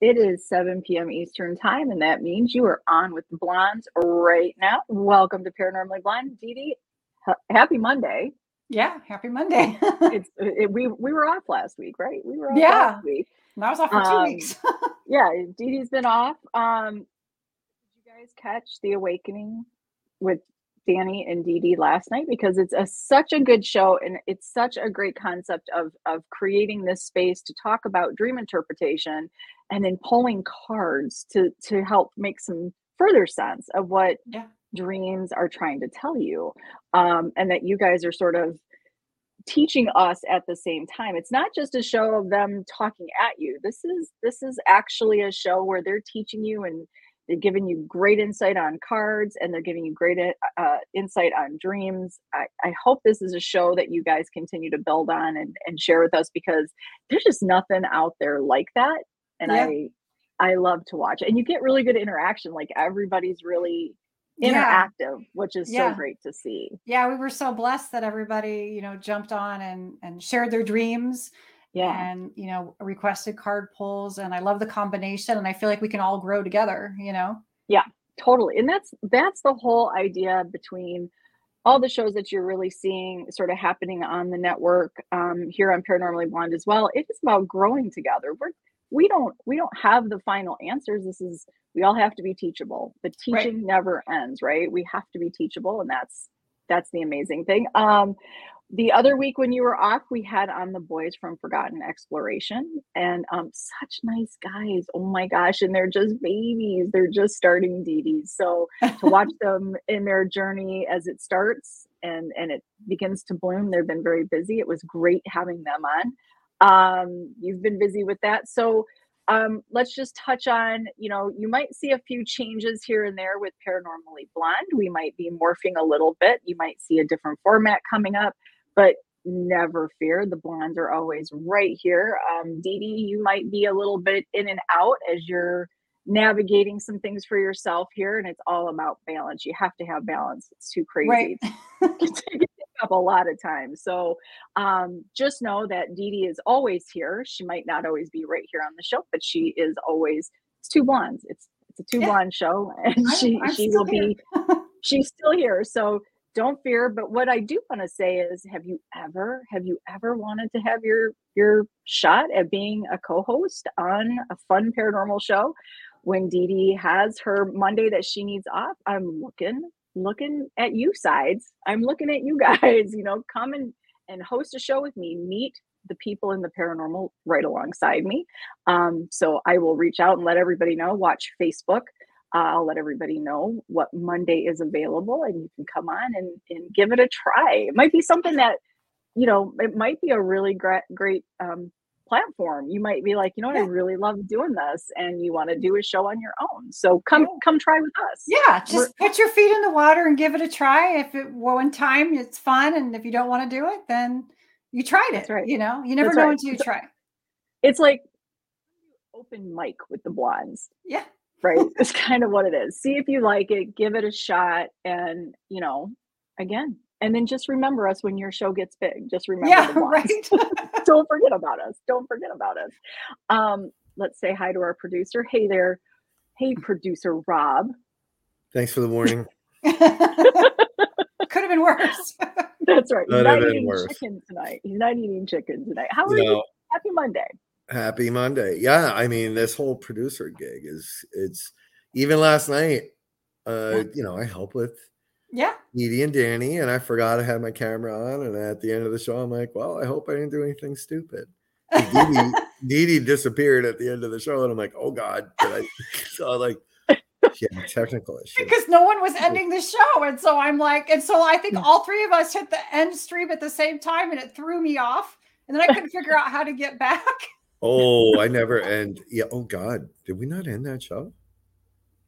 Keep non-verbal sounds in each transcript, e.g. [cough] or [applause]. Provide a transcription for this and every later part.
It is 7 p.m. Eastern time, and that means you are on with the blondes right now. Welcome to Paranormally Blonde, Dee Dee. ha- Happy Monday. Yeah, happy Monday. [laughs] It's it, we we were off last week, right? We were off Yeah. last week. And I was off for two Um, weeks. [laughs] Yeah, Dee Dee's been off. Um, did you guys catch the awakening with Danny and Dee Dee last night? Because it's a such a good show, and it's such a great concept of of creating this space to talk about dream interpretation, and then pulling cards to to help make some further sense of what Yeah. dreams are trying to tell you, um, and that you guys are sort of teaching us at the same time it's not just a show of them talking at you this is this is actually a show where they're teaching you and they're giving you great insight on cards and they're giving you great uh, insight on dreams I, I hope this is a show that you guys continue to build on and, and share with us because there's just nothing out there like that and Yeah. i i love to watch and you get really good interaction like everybody's really Yeah. interactive which is Yeah. so great to see Yeah, we were so blessed that everybody, you know, jumped on and and shared their dreams yeah and, you know, requested card pulls. And I love the combination. And I feel like we can all grow together, you know? Yeah, totally and that's that's the whole idea between all the shows that you're really seeing sort of happening on the network um, here on paranormally blonde as well it is about growing together we're we don't we don't have the final answers this is we all have to be teachable the Right. teaching never ends right we have to be teachable and that's that's the amazing thing um the other week when you were off we had on the boys from forgotten exploration and um such nice guys. Oh my gosh and they're just babies. They're just starting DDs so to [laughs] watch them in their journey as it starts and and it begins to bloom they've been very busy. It was great having them on. Um you've been busy with that. So um let's just touch on you know you might see a few changes here and there with paranormally blonde. We might be morphing a little bit. You might see a different format coming up but never fear the blondes are always right here. Um Dee Dee, you might be a little bit in and out as you're navigating some things for yourself here and it's all about balance. You have to have balance. It's too crazy. Right. [laughs] Up a lot of time. So um just know that Dee Dee is always here. She might not always be right here on the show but she is always it's two blondes it's it's a two Yeah. blonde show and I'm- she I'm she will here. be [laughs] she's still here. So don't fear but what i do want to say is have you ever have you ever wanted to have your your shot at being a co-host on a fun paranormal show? When Dee Dee has her monday that she needs off i'm looking looking at you sides. I'm looking at you [laughs] guys you know come and and host a show with me meet the people in the paranormal right alongside me. Um, so i will reach out and let everybody know watch facebook I'll let everybody know what Monday is available and you can come on and, and give it a try. It might be something that, you know, it might be a really great, great um, platform. You might be like, you know what, I really love doing this and you want to do a show on your own. So come, Yeah. come try with us. Yeah, We're- just put your feet in the water and give it a try. If it one time it's fun, and if you don't want to do it, then you tried it. Right. You know, you never That's know right. until you try. It's like open mic with the blondes. Yeah. Right? [laughs] It's kind of what it is. See if you like it, give it a shot, and you know, again, and then just remember us when your show gets big. Just remember Yeah, [laughs] right. [laughs] Don't forget about us. Don't forget about us. Um, let's say hi to our producer. Hey there. Hey, producer Rob. Thanks for the warning. Could have been worse. That's right. He's not eating worse. chicken tonight. He's not eating chicken tonight. How are You you? Happy Monday. Happy Monday. Yeah, I mean, this whole producer gig is it's even last night. Uh, you know, I help with yeah. Edie and Danny, and I forgot I had my camera on. And at the end of the show, I'm like, well, I hope I didn't do anything stupid. Dee [laughs] disappeared at the end of the show, and I'm like, oh God, did I? [laughs] So like, [laughs] she had a technical issue. because no one was ending the show. And so I'm like, and so I think all three of us hit the end stream at the same time and it threw me off. And then I couldn't figure out how to get back. Oh, I never end. Yeah. Oh God, did we not end that show?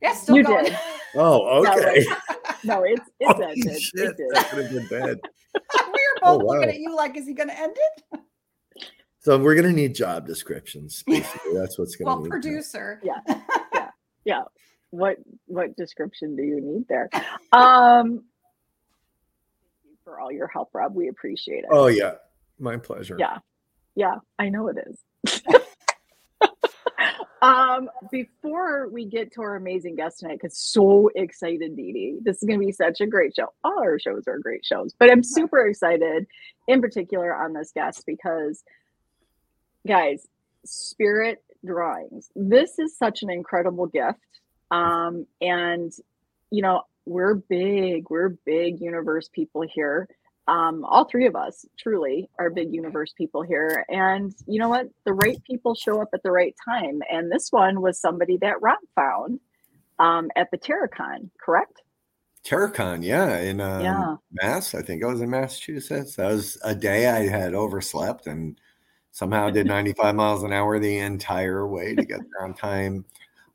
Yeah, still You going. did. Oh, okay. No, it's [laughs] it's Holy ended. shit, It did. that could have been bad. [laughs] we were Oh, both looking at you like, is he going to end it? [laughs] So we're gonna need job descriptions. Basically, that's what's gonna. Well, need. producer. Yeah. Yeah. What what description do you need there? Um for all your help, Rob. We appreciate it. Oh yeah, my pleasure. Yeah. Yeah, I know it is. [laughs] Um, before we get to our amazing guest tonight, because so excited, Dee Dee. This is gonna be such a great show. All our shows are great shows, but I'm super excited in particular on this guest because guys, spirit drawings. This is such an incredible gift. Um, and you know, we're big, we're big universe people here um, all three of us truly are big universe people here. And you know what? The right people show up at the right time. And this one was somebody that Rob found um, at the Terracon, correct? Terracon, yeah, in um, yeah. Mass. I think I was in Massachusetts. That was a day I had overslept and somehow did 95 miles an hour the entire way to get there on time.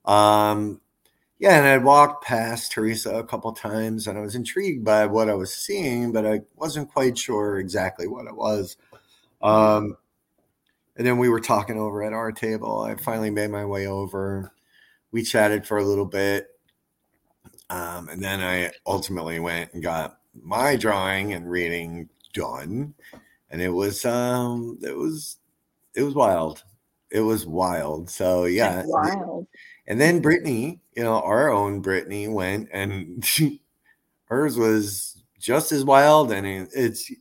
Um, yeah, and I walked past Teresa a couple times and I was intrigued by what I was seeing, but I wasn't quite sure exactly what it was. Um, and then we were talking over at our table. I finally made my way over. We chatted for a little bit. Um, and then I ultimately went and got my drawing and reading done. And it was um it was it was wild. It was wild. So yeah. wild. And then Brittany, you know, our own Brittany went and she, [laughs] hers was just as wild. And it's,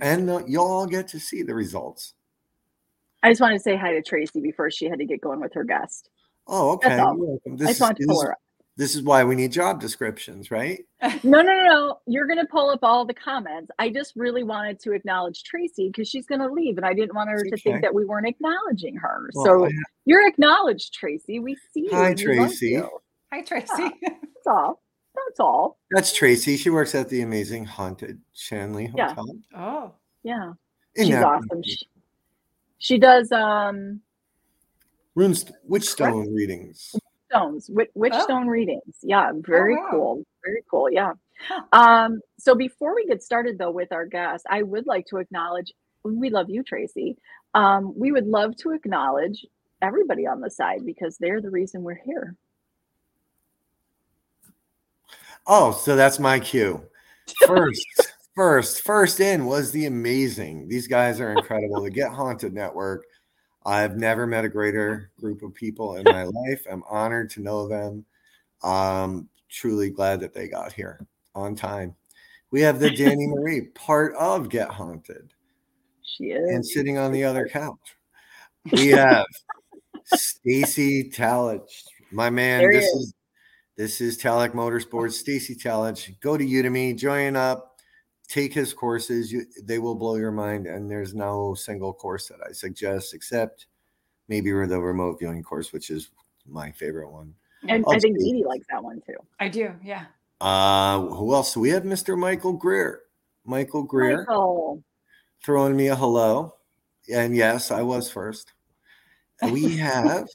and you'll all get to see the results. I just want to say hi to Tracy before she had to get going with her guest. Oh, okay. This I just want to pull her up. This is why we need job descriptions, right? [laughs] no, no, no, no. You're going to pull up all the comments. I just really wanted to acknowledge Tracy because she's going to leave, and I didn't want her to think that we weren't acknowledging her. Well, so you're acknowledged, Tracy. We see you. Hi, Tracy. Hi, Tracy. [laughs] That's all. That's all. That's Tracy. She works at the amazing haunted Shanley Hotel. Yeah. Oh, yeah. In she's awesome. She, she, does um runes witchstone readings stones, witch, oh. stone readings. Yeah, very oh, wow. cool. Very cool. Yeah. Um, so before we get started though with our guest, I would like to acknowledge we love you, Tracy. Um, we would love to acknowledge everybody on the side because they're the reason we're here. Oh, so that's my cue. First, [laughs] first, first in was the amazing. These guys are incredible. the Get Haunted Network I've never met a greater group of people in my life. I'm honored to know them. Um, truly glad that they got here on time. We have the Danny [laughs] Marie, part of Get Haunted. She is. And sitting on the other couch. We [laughs] have Stacy Talich. My man, there this is. is this is Talek Motorsports. Stacy Talich. Go to Udemy, join up take his courses you, they will blow your mind and there's no single course that i suggest except maybe the remote viewing course which is my favorite one. And i think Dee likes that one too. I do yeah. Uh who else? We have mr michael greer. Michael greer michael. throwing me a hello. And yes i was first. We [laughs] have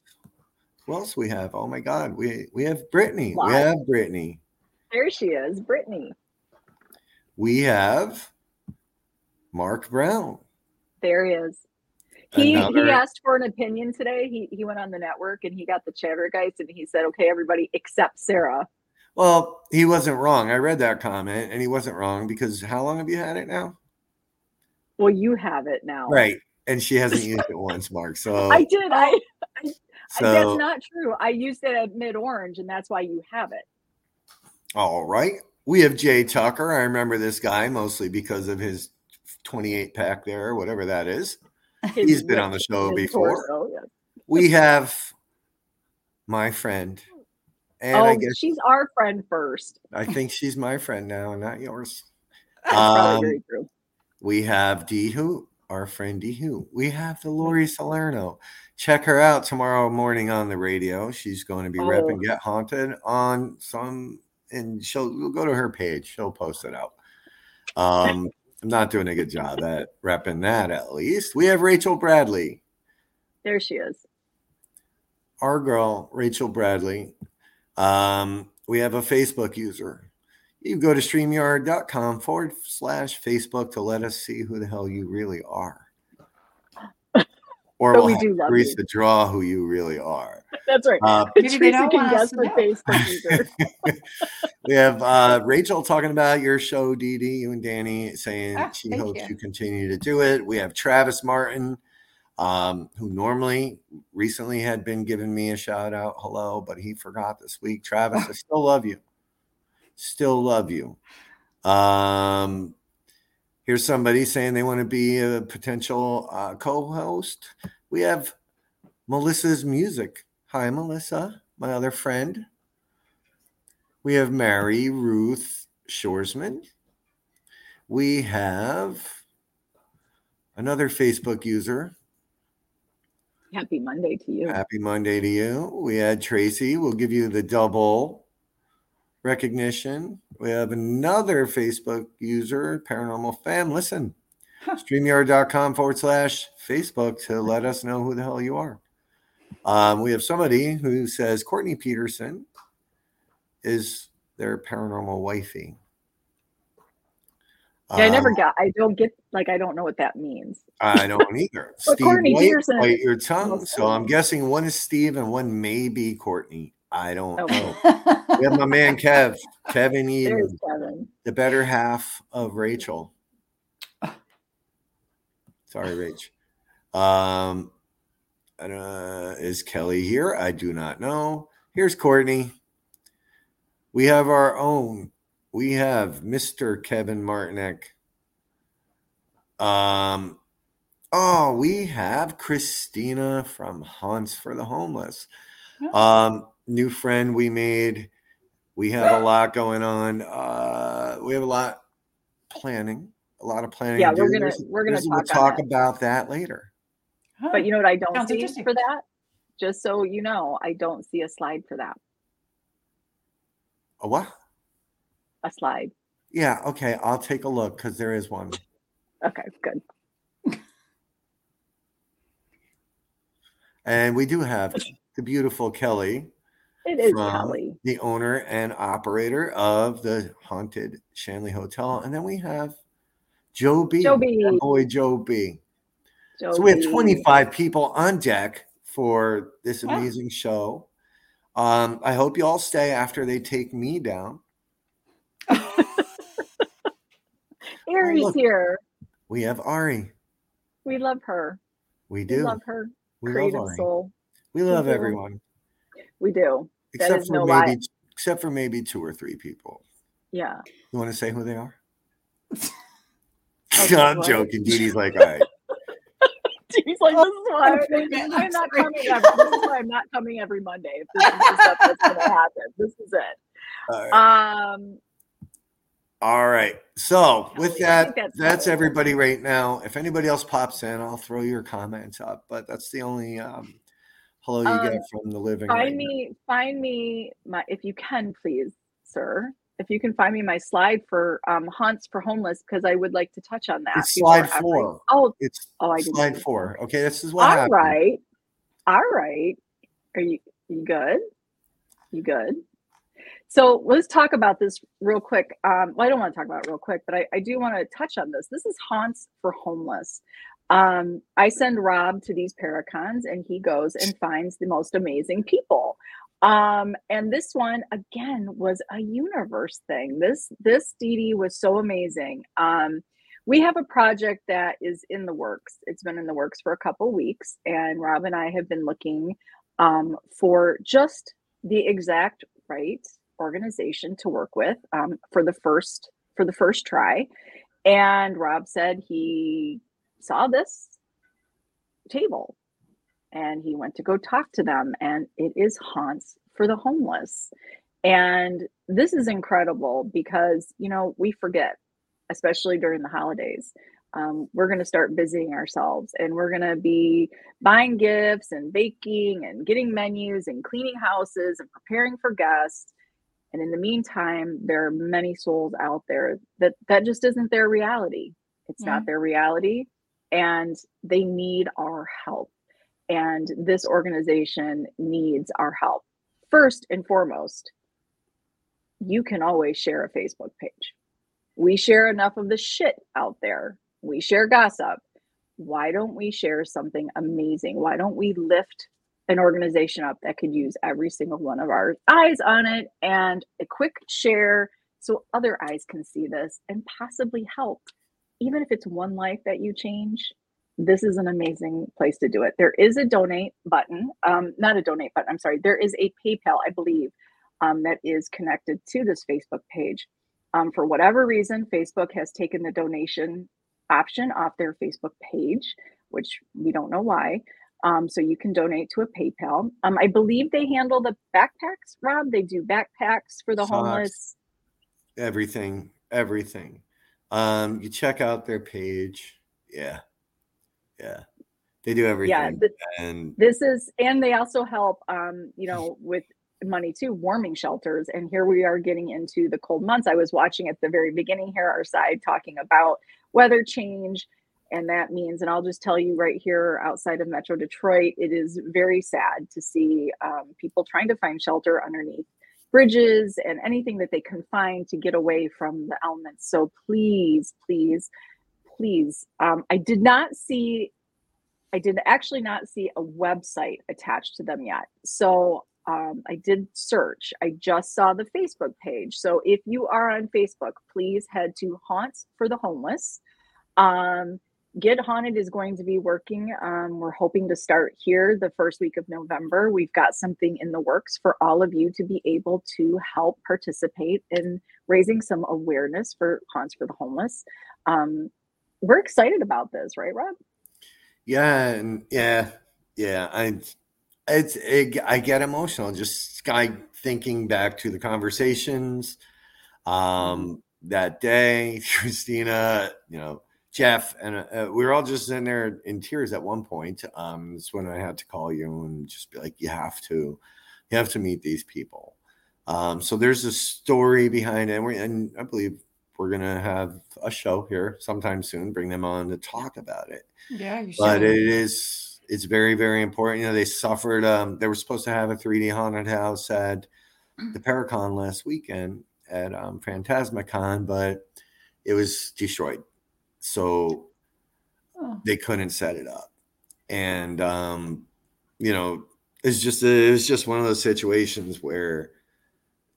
who else we have? Oh my god we we have brittany. Wow. we have brittany. There she is brittany we have Mark Brown. There he is. He Another... he asked for an opinion today. He he went on the network and he got the Chattergeist and he said, "Okay, everybody except Sarah." Well, he wasn't wrong. I read that comment and he wasn't wrong because how long have you had it now? Well, you have it now, right? And she hasn't [laughs] used it once, Mark. So I did. I, I so, that's not true. I used it at Mid Orange, and that's why you have it. All right. We have Jay Tucker. I remember this guy mostly because of his 28 pack there, or whatever that is. [laughs] He's been on the show before. Torso, yeah. We have my friend. And oh, I guess she's our friend first. I think she's my friend now, not yours. [laughs] Um, very true. We have Dihu, our friend Dihu. We have the Lori Salerno. Check her out tomorrow morning on the radio. She's going to be oh. repping Get Haunted on some and she'll go to her page. She'll post it out. Um, I'm not doing a good job at repping that. At least we have Rachel Bradley. There she is. Our girl, Rachel Bradley. Um, we have a Facebook user. You go to streamyard.com forward slash Facebook to let us see who the hell you really are. Or but we'll we do love Teresa you. draw who you really are. [laughs] That's right. Uh, Teresa can guess the Facebook [laughs] [laughs] we have uh, Rachel talking about your show, Dee Dee, you and Danny, saying ah, she hopes you. you. continue to do it. We have Travis Martin. um, who normally recently had been giving me a shout out, hello, but he forgot this week. Travis, I still love you. Still love you. Um, here's somebody saying they want to be a potential uh, co-host. We have Melissa's music. Hi, Melissa, my other friend. We have Mary Ruth Shoresman. We have another Facebook user. Happy Monday to you. Happy Monday to you. We had Tracy. We'll give you the double recognition. We have another Facebook user, Paranormal Fam. Listen, streamyard.com forward slash Facebook to let us know who the hell you are. Um, we have somebody who says Courtney Peterson is their paranormal wifey. Yeah, I never Um, got. I don't get. Like, I don't know what that means. I don't [laughs] either. Steve, Courtney wait, Peterson- bite your tongue. So I'm guessing one is Steve and one may be Courtney. I don't Oh. know. [laughs] We have my man Kev, Kevin Eden, Kevin. the better half of Rachel. Sorry, Rach. Um, and, uh, is Kelly here? I do not know. Here's Courtney. We have our own. We have Mr. Kevin Martinek. Um, oh, we have Christina from Haunts for the Homeless. Um, new friend we made. We have a lot going on. Uh, we have a lot planning. A lot of planning. Yeah, to we're do. gonna- There's- we're gonna there's- we'll talk that. about that later. But you know what I don't Sounds see for that? Just so you know, I don't see a slide for that. A what? A slide. Yeah, okay. I'll take a look because there is one. Okay, good. And we do have the beautiful Kelly, It is from Kelly. the owner and operator of the haunted Shanley Hotel. And then we have Joe B. Joe B. boy Joe B. Joe So we have B. 25 people on deck for this amazing show. Um, I hope you all stay after they take me down. [laughs] Aries look. here. We have Ari. We love her. We We do. love her. We love Creative Ari. soul. We love everyone. We do. Except for no maybe lie. except for maybe two or three people. Yeah. You want to say who they are? [laughs] Okay, I'm what? joking. Dee Dee's like, all right. [laughs] He's like, this is why I'm I'm not sorry. coming. Every, this is why I'm not coming every Monday. If this is the stuff that's going to happen, this is it. All right. Um, All right. So with that, that's that's everybody right now. If anybody else pops in, I'll throw your comments up. But that's the only um, hello you get Um, from the living. right find me, find me my if you can, please, sir. If you can find me my slide for um, haunts for homeless, because I would like to touch on that. It's slide four. Oh, It's oh, I slide see. four. Okay, this is what. All happened. right, all right. Are you you good? You good? So let's talk about this real quick. Um, well, I don't want to talk about it real quick, but I, I do want to touch on this. This is haunts for homeless. Um, I send Rob to these paracons, and he goes and finds the most amazing people. Um, and this one again was a universe thing. This this Dee was so amazing. Um, we have a project that is in the works. It's been in the works for a couple weeks, and Rob and I have been looking um, for just the exact right organization to work with um, for the first for the first try. And Rob said he saw this table and he went to go talk to them and it is haunts for the homeless. And this is incredible because you know we forget especially during the holidays um, we're going to start busying ourselves and we're going to be buying gifts and baking and getting menus and cleaning houses and preparing for guests. And in the meantime there are many souls out there that that just isn't their reality. It's Yeah. not their reality and they need our help. And this organization needs our help. First and foremost you can always share a facebook page. We share enough of the shit out there. We share gossip. Why don't we share something amazing? Why don't we lift an organization up that could use every single one of our eyes on it and a quick share so other eyes can see this and possibly help even if it's one life that you change this is an amazing place to do it. There is a donate button, um, not a donate button. I'm sorry. There is a PayPal, I believe, um, that is connected to this Facebook page. Um, for whatever reason, Facebook has taken the donation option off their Facebook page, which we don't know why. Um, so you can donate to a PayPal. Um, I believe they handle the backpacks, Rob. They do backpacks for the Socks. homeless. Everything, everything. Um, you check out their page. Yeah. Yeah. They do everything. Yeah, and this is, and they also help, um, you know, with money too, warming shelters. And here we are getting into the cold months. I was watching at the very beginning here, our side talking about weather change. And that means, and I'll just tell you right here outside of Metro Detroit, it is very sad to see um, people trying to find shelter underneath bridges and anything that they can find to get away from the elements. So please, please, please. Um, I did not see, I did actually not see a website attached to them yet. So um, I did search. I just saw the Facebook page. So if you are on Facebook, please head to Haunts for the Homeless. Um, Get Haunted is going to be working. Um, we're hoping to start here the first week of November. We've got something in the works for all of you to be able to help participate in raising some awareness for Haunts for the Homeless. Um, we're excited about this, right, Rob? yeah, and yeah, yeah. I it's it, I get emotional just guy thinking back to the conversations um that day [laughs] christina you know jeff and uh, we were all just sitting there in tears at one point um it's when i had to call you and just be like you have to you have to meet these people. Um so there's a story behind it and, we, and i believe we're gonna have a show here sometime soon bring them on to talk about it. Yeah, you should. but it is it's very very important you know they suffered um they were supposed to have a 3d haunted house at the paracon last weekend at um phantasmacon but it was destroyed so Oh, they couldn't set it up. And um you know it's just it was just one of those situations where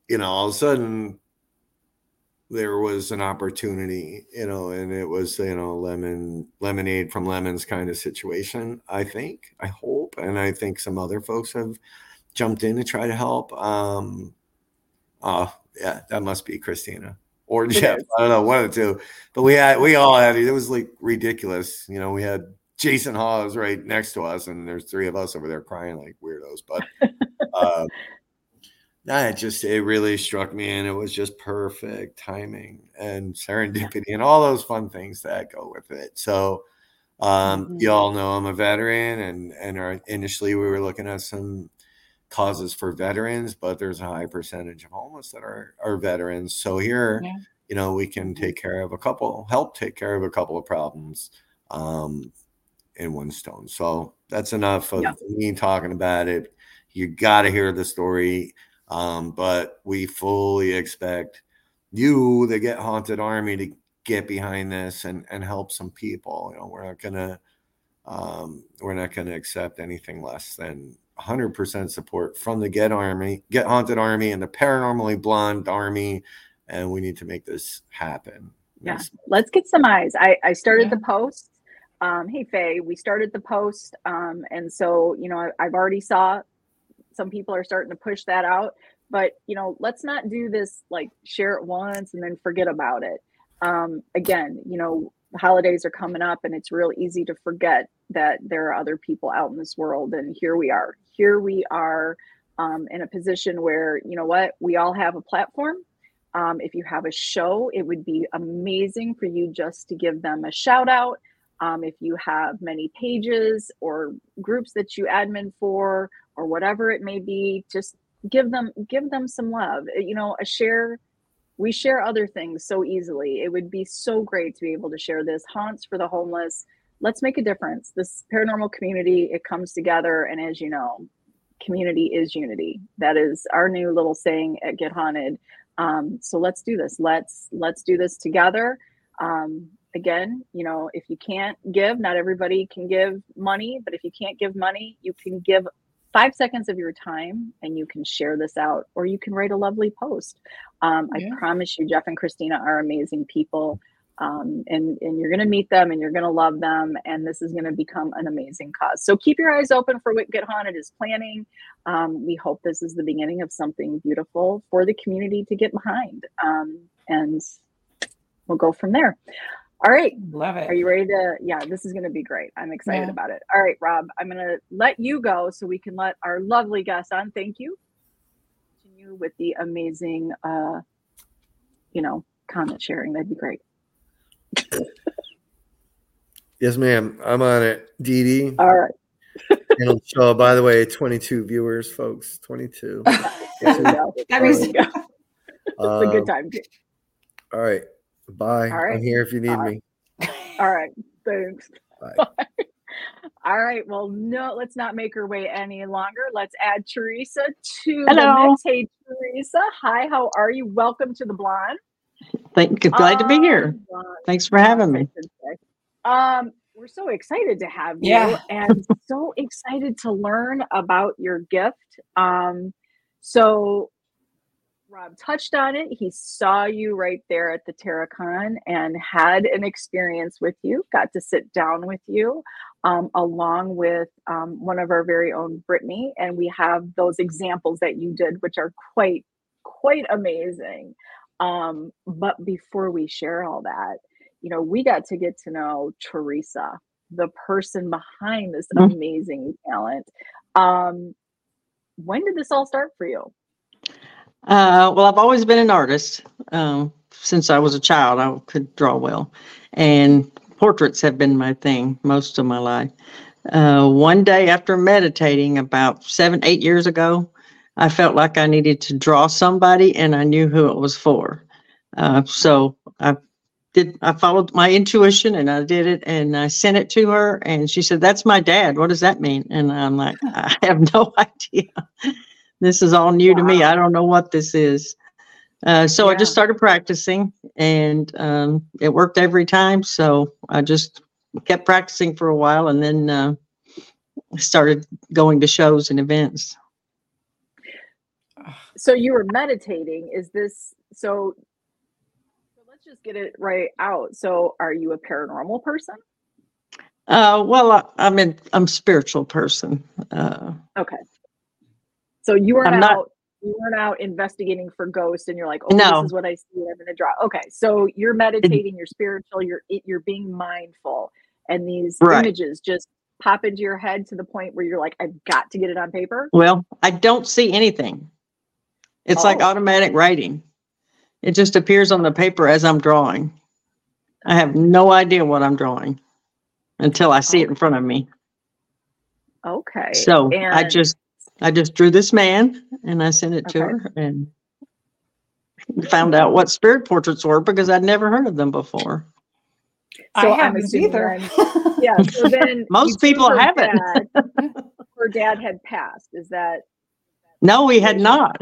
you know all of a sudden there was an opportunity you know and it was you know lemon lemonade from lemons kind of situation i think i hope. And i think some other folks have jumped in to try to help. Um oh yeah that must be christina or It jeff is. i don't know one of the two but we had we all had it it was like ridiculous you know we had jason hawes right next to us and there's three of us over there crying like weirdos but [laughs] uh it just it really struck me and it was just perfect timing and serendipity and all those fun things that go with it. So um Mhm. you all know I'm a veteran and and our, initially we were looking at some causes for veterans, but there's a high percentage of homeless that are are veterans. So here, Yeah. you know, we can take care of a couple, help take care of a couple of problems um in one stone. So that's enough of Yeah. me talking about it. You got to hear the story. Um, but we fully expect you, the Get Haunted Army, to get behind this and and help some people. You know, we're not gonna um, we're not gonna accept anything less than 100% support from the Get Army, Get Haunted Army, and the Paranormally Blonde Army, and we need to make this happen. Yeah. Yes. Let's get some eyes. I, I started Yeah. the post. Um, hey Faye, we started the post. Um, and so, you know, I, I've already saw some people are starting to push that out, but you know, let's not do this like share it once and then forget about it. Um, again, you know, the holidays are coming up and it's real easy to forget that there are other people out in this world. And here we are. Here we are um, in a position where, you know what, we all have a platform. Um, if you have a show, it would be amazing for you just to give them a shout out. Um, if you have many pages or groups that you admin for or whatever it may be, just give them give them some love. You know, a share. We share other things so easily. It would be so great to be able to share this haunts for the homeless. Let's make a difference. This paranormal community it comes together, and as you know, community is unity. That is our new little saying at Get Haunted um, so let's do this let's let's do this together um, again you know if you can't give not everybody can give money but if you can't give money you can give five seconds of your time and you can share this out or you can write a lovely post. Um, Yeah. i promise you jeff and christina are amazing people Um, and and you're going to meet them and you're going to love them and this is going to become an amazing cause. So keep your eyes open for what get haunted is planning. Um, we hope this is the beginning of something beautiful for the community to get behind um, and we'll go from there all right Love it. are you ready to yeah this is going to be great i'm excited Yeah. about it all right rob i'm going to let you go so we can let our lovely guest on thank you continue with the amazing uh you know comment sharing that'd be great Yes, ma'am. I'm on it. Dee Dee. all right [laughs] And so, by the way, 22 viewers, folks. 22. [laughs] there. That means- it's a good time All right. Bye. All right. I'm here if you need All right. me. all right thanks Bye. [laughs] all right well no let's not make her wait any longer let's add teresa to Hello. the mix hey teresa hi how are you welcome to the blonde Thank, you. glad to be here. Um, Thanks for having me. Um, we're so excited to have you Yeah. [laughs] and so excited to learn about your gift. Um, so Rob touched on it. He saw you right there at the Terracon and had an experience with you, got to sit down with you, um, along with um, one of our very own Brittany. And we have those examples that you did, which are quite, quite amazing. Um, but before we share all that, you know, we got to get to know Teresa, the person behind this Mhm. amazing talent. Um, when did this all start for you? Uh, well, I've always been an artist. Um, since I was a child, I could draw well, and portraits have been my thing most of my life. Uh, one day after meditating about seven, eight years ago, I felt like I needed to draw somebody, and I knew who it was for. Uh, so I did. I followed my intuition, and I did it, and I sent it to her, and she said, "That's my dad. What does that mean?" And I'm like, "I have no [laughs] idea." This is all new to me. I don't know what this is. Uh, so I just started practicing and um, it worked every time. So I just kept practicing for a while and then uh, started going to shows and events. So you were meditating. Is this so? so let's just get it right out. So, are you a paranormal person? Uh, well, I, I'm in, I'm a spiritual person. Uh, Okay. So you weren't I'm out. you weren't out investigating for ghosts, and you're like, "Oh, No. this is what I see. I'm going to draw." Okay, so you're meditating. You're spiritual. You're you're being mindful, and these Right. images just pop into your head to the point where you're like, "I've got to get it on paper." well, I don't see anything. It's like Oh. automatic writing. It just appears on the paper as I'm drawing. I have no idea what I'm drawing until I see oh. it in front of me. Okay. So I just I just drew this man and I sent it to Okay. her and found out what spirit portraits were because I'd never heard of them before. So I I'm haven't assuming either. [laughs] yeah. So [laughs] then Most you took people her haven't. Dad, [laughs] her dad had passed. Is that No, we had not.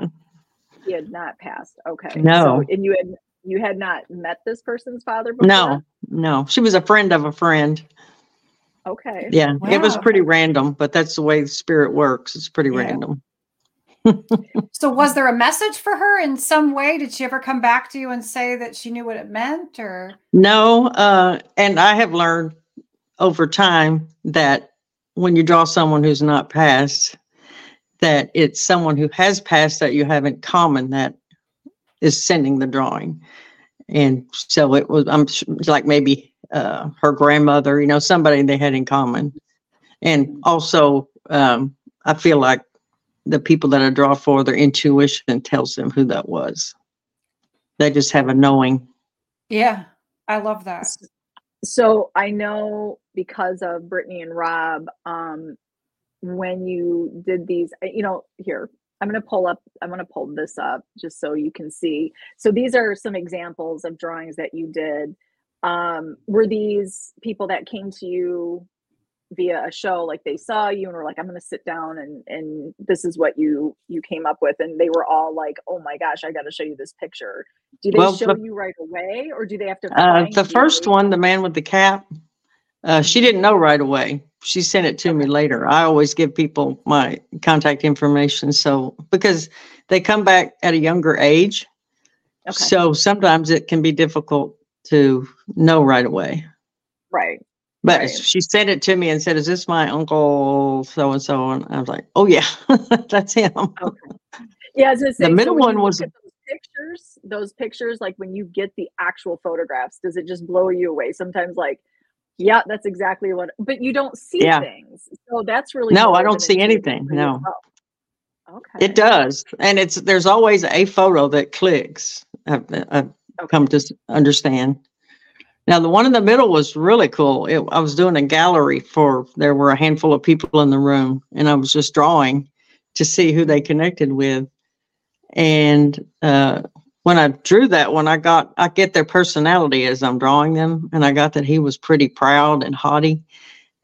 he had not passed? Okay. No. So, and you had you had not met this person's father before? No, no. She was a friend of a friend. Okay. Yeah. It was Wow. pretty random, but that's the way the spirit works. It's pretty Yeah. random. so was there a message for her in some way? Did she ever come back to you and say that she knew what it meant or No, uh, and I have learned over time that when you draw someone who's not passed, that it's someone who has passed that you have in common that is sending the drawing. And so it was, I'm s- like maybe uh, her grandmother, you know, somebody they had in common. And also, um, I feel like the people that I draw for, their intuition tells them who that was. They just have a knowing. Yeah, I love that. So I know because of Brittany and Rob, um, when you did these, uh, you know, here, I'm going to pull up, I'm going to pull this up just so you can see. So these are some examples of drawings that you did. Um, were these people that came to you via a show, like they saw you and were like, I'm going to sit down and, and this is what you, you came up with. And they were all like, oh my gosh, I got to show you this picture. Do they Well, show the- you right away or do they have to? Uh, the you? first one, the man with the cap, uh, she didn't know right away. She sent it to me later. I always give people my contact information. So, because they come back at a younger age. Okay. So sometimes it can be difficult to know right away. Right. But Right. she sent it to me and said, "Is this my uncle so and so?" And I was like, "Oh yeah, [laughs] that's him." Okay. Yeah, I was gonna say, so middle when one was- those pictures, those pictures, like when you get the actual photographs, does it just blow you away? Sometimes like, yeah, that's exactly what but you don't see Yeah. things. So that's really No, I don't see anything, for you as no. Okay. It does, and it's there's always a photo that clicks. Come to understand. Now, the one in the middle was really cool. It, I was doing a gallery for there were a handful of people in the room, and I was just drawing to see who they connected with. And uh, when I drew that one, I got I get their personality as I'm drawing them, and I got that he was pretty proud and haughty.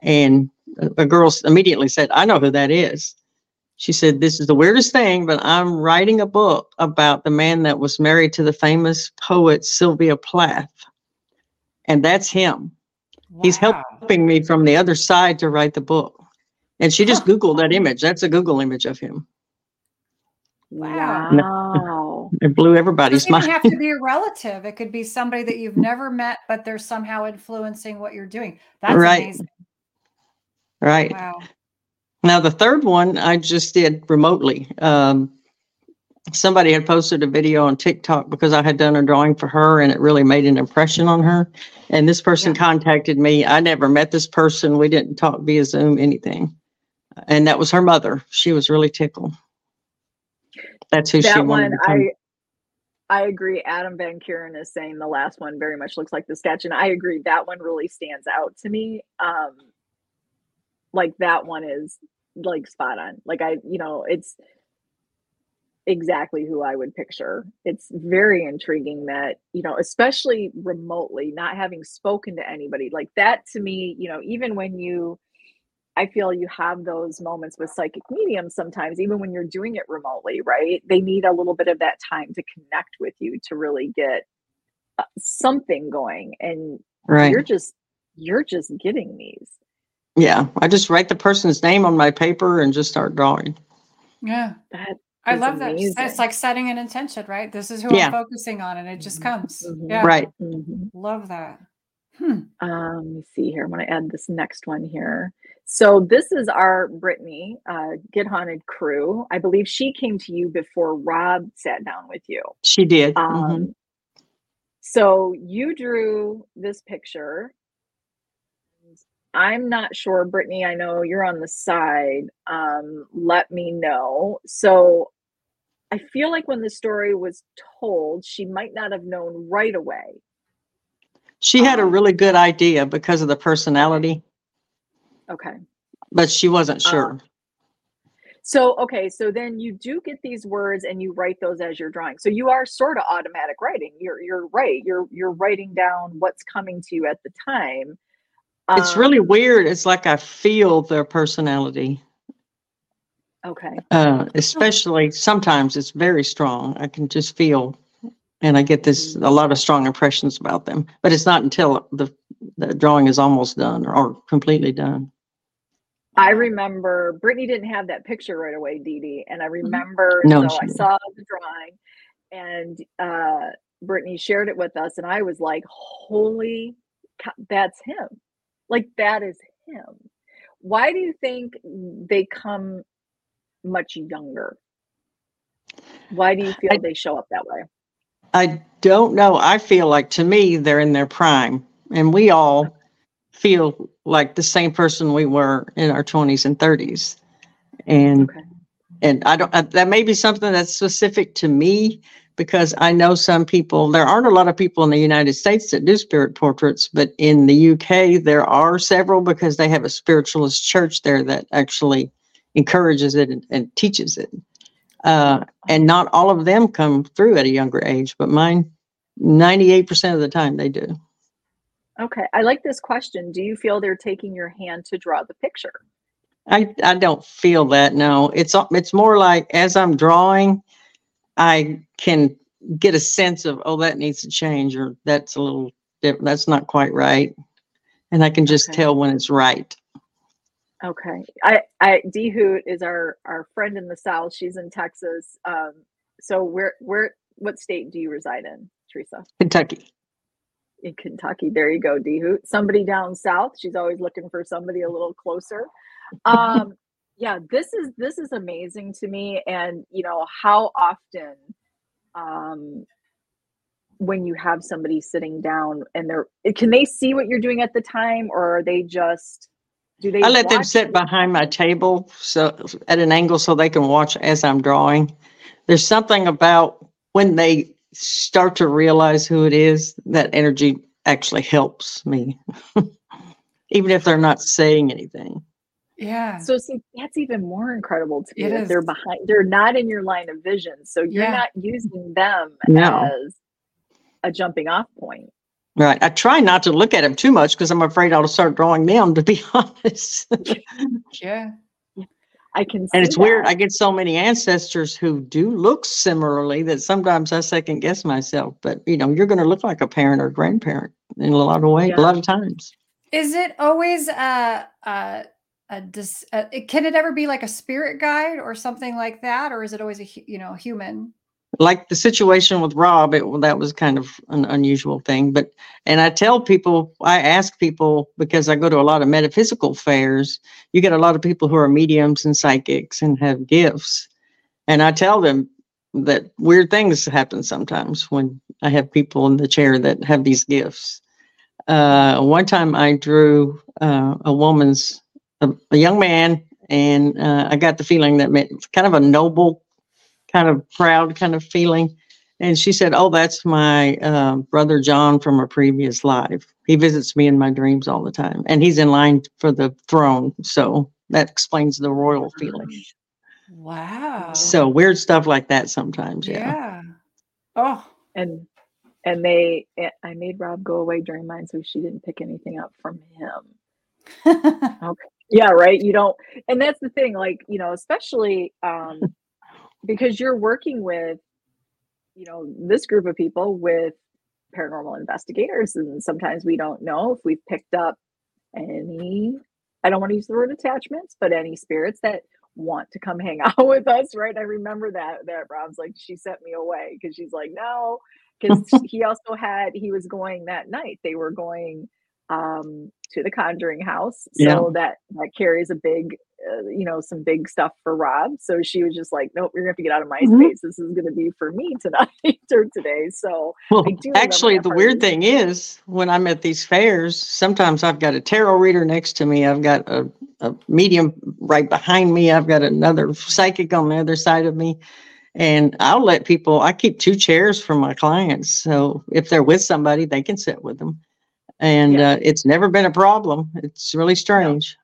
And a, a girl immediately said, "I know who that is." She said, This is the weirdest thing, but I'm writing a book about the man that was married to the famous poet Sylvia Plath. And that's him. He's helping me from the other side to write the book. And she just [laughs] Googled that image. That's a Google image of him. Wow. Wow. [laughs] It blew everybody's doesn't even mind. have to be a [laughs] relative. It could be somebody that you've never met, but they're somehow influencing what you're doing. That's Right. amazing. right. Wow. Now, the third one I just did remotely. Um, somebody had posted a video on TikTok because I had done a drawing for her and it really made an impression on her. And this person Yeah. contacted me. I never met this person. We didn't talk via Zoom, anything. And that was her mother. She was really tickled. That's who she that wanted to come. I I agree. Adam Van Kuren is saying the last one very much looks like the sketch, and I agree that one really stands out to me. Um, like that one is like spot on. Like I, you know, it's exactly who I would picture. It's very intriguing that you know, especially remotely, not having spoken to anybody like that. To me, you know, even when you I feel you have those moments with psychic mediums sometimes, even when you're doing it remotely, right? They need a little bit of that time to connect with you to really get uh, something going. And Right. you're just, you're just getting these. Yeah. I just write the person's name on my paper and just start drawing. Yeah. That I is love that. It's like setting an intention, right? This is who Yeah. I'm focusing on, and it just comes. Mhm. Yeah. Right. Mhm. Love that. Hmm. Um, let me see here. I'm going to add this next one here. So this is our Brittany uh, Get Haunted crew. I believe she came to you before Rob sat down with you. She did. Um, Mhm. So you drew this picture. I'm not sure, Brittany. I know you're on the side. Um, let me know. So I feel like when the story was told, she might not have known right away. She had a um, really good idea because of the personality, Okay. but she wasn't Uh, sure. So okay, so then you do get these words and you write those as you're drawing. So you are sort of automatic writing. You're you're right. You're you're writing down what's coming to you at the time. It's really Um, weird. It's like I feel their personality. okay. Uh, especially [laughs] sometimes it's very strong. I can just feel, and I get this a lot of strong impressions about them. But it's not until the the drawing is almost done or, completely done. I remember Brittany didn't have that picture right away, Dee Dee. And I remember, Mm-hmm. No, so I saw the drawing and uh, Brittany shared it with us. And I was like, holy, that's him. Like, that is him. Why do you think they come much younger? Why do you feel I- they show up that way? I don't know. I feel like to me they're in their prime, and we all feel like the same person we were in our twenties and thirties. And Okay. and I don't. uh, That may be something that's specific to me because I know some people. There aren't a lot of people in the United States that do spirit portraits, but in the UK there are several because they have a spiritualist church there that actually encourages it and, and teaches it. Uh, and not all of them come through at a younger age, but mine, ninety-eight percent of the time they do. Okay. I like this question. Do you feel they're taking your hand to draw the picture? I, I don't feel that. No, it's it's more like as I'm drawing, I can get a sense of oh that needs to change or that's a little different. That's not quite right, and I can just Okay. tell when it's right. Okay. I, I, D Hoot is our, our friend in the South. She's in Texas. Um, so where, where, what state do you reside in, Teresa? Kentucky. in Kentucky. There you go, D Hoot. Somebody down south. She's always looking for somebody a little closer. Um, yeah, this is this is amazing to me, and you know how often, um, when you have somebody sitting down and they're can they see what you're doing at the time, or are they just do they? I let them sit you? behind my table so at an angle so they can watch as I'm drawing. There's something about when they start to realize who it is, that energy actually helps me. [laughs] Even if they're not saying anything. Yeah. So see, that's even more incredible to me. It that They're behind. They're not in your line of vision, so you're Yeah. not using them No. as a jumping off point. Right. I try not to look at them too much because I'm afraid I'll start drawing them, to be [laughs] honest. Yeah. I can. See and see it's weird. I get so many ancestors who do look similarly that sometimes I second guess myself. But you know, you're going to look like a parent or grandparent in a lot of ways, Yeah. a lot of times. Is it always a a a, dis, a it- can it ever be like a spirit guide or something like that or is it always a you know human? Like the situation with Rob, it that was kind of an unusual thing. But and I tell people, I ask people because I go to a lot of metaphysical fairs. You get a lot of people who are mediums and psychics and have gifts, and I tell them that weird things happen sometimes when I have people in the chair that have these gifts. Uh, one time I drew uh, a woman's, a, a young man, and uh, I got the feeling that meant kind of a noble, kind of proud kind of feeling. And she said, Oh, that's my uh, brother John from a previous life. He visits me in my dreams all the time, and he's in line for the throne. So that explains the royal feeling. Wow. So weird stuff like that sometimes. Yeah. yeah. Oh, and and they. eh, I made Rob go away during mine, so she didn't pick anything up from him. [laughs] Yeah, right. You don't, and that's the thing. Like you know, especially um, [laughs] because you're working with, you know, this group of people with paranormal investigators, and sometimes we don't know if we've picked up any. I don't want to use the word attachments, but any spirits that want to come hang [laughs] out with us, right? I remember that that Rob's like she sent me away because she's like no, because [laughs] he also had he was going that night. They were going um to the conjuring house so Yeah. that that carries a big uh, you know some big stuff for rob so she was just like nope you're gonna have to get out of my Mhm. space this is gonna be for me [laughs] tonight or today so Well, I do actually, the weird thing is when I'm at these fairs, sometimes I've got a tarot reader next to me. I've got a, a medium right behind me. I've got another psychic on the other side of me. And I'll let people, I keep two chairs for my clients. So if they're with somebody, they can sit with them. And Yeah. uh, it's never been a problem. It's really strange.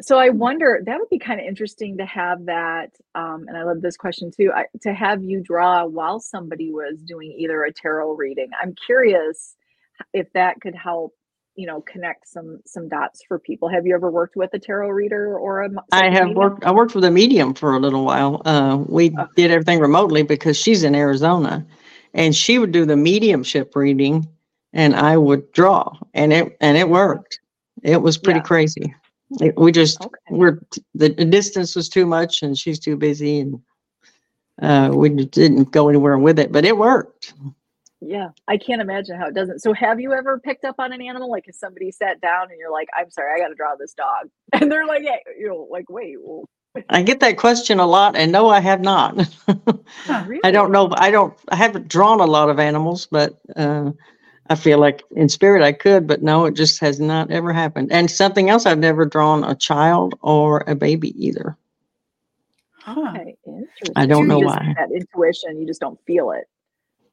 so i wonder that would be kind of interesting to have that um and i love this question too I, to have you draw while somebody was doing either a tarot reading i'm curious if that could help you know connect some some dots for people have you ever worked with a tarot reader or a I have medium? worked. I worked with a medium for a little while. Uh, we Oh. did everything remotely because she's in Arizona, and she would do the mediumship reading, and I would draw, and it and it worked. It was pretty Yeah. crazy. It- we just okay we're the, the distance was too much, and she's too busy, and uh, we didn't go anywhere with it. But it worked. Yeah, I can't imagine how it doesn't. So, have you ever picked up on an animal? Like, if somebody sat down and you're like, "I'm sorry, I got to draw this dog," [laughs] and they're like, "Yeah," you know, like, "Wait, well, I get that question a lot, and no, I have not. [laughs] Really?" I don't know. I don't. I haven't drawn a lot of animals, but uh, I feel like in spirit I could. But no, it just has not ever happened. And something else, I've never drawn a child or a baby either. Huh. Okay. I don't You know just- why. That intuition, you just don't feel it.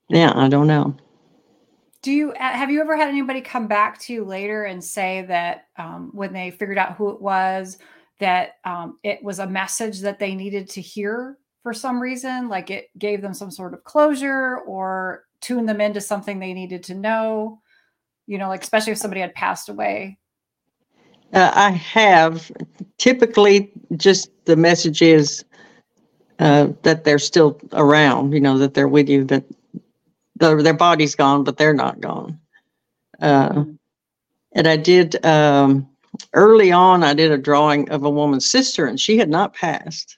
Yeah, I don't know. Do you have you ever had anybody come back to you later and say that um, when they figured out who it was, that um, it was a message that they needed to hear for some reason, like it gave them some sort of closure or tuned them into something they needed to know? You know, like especially if somebody had passed away. Uh, I have typically just the message is uh, that they're still around. You know that they're with you. That their their body's gone, but they're not gone. Uh, and I did um, early on. I did a drawing of a woman's sister, and she had not passed,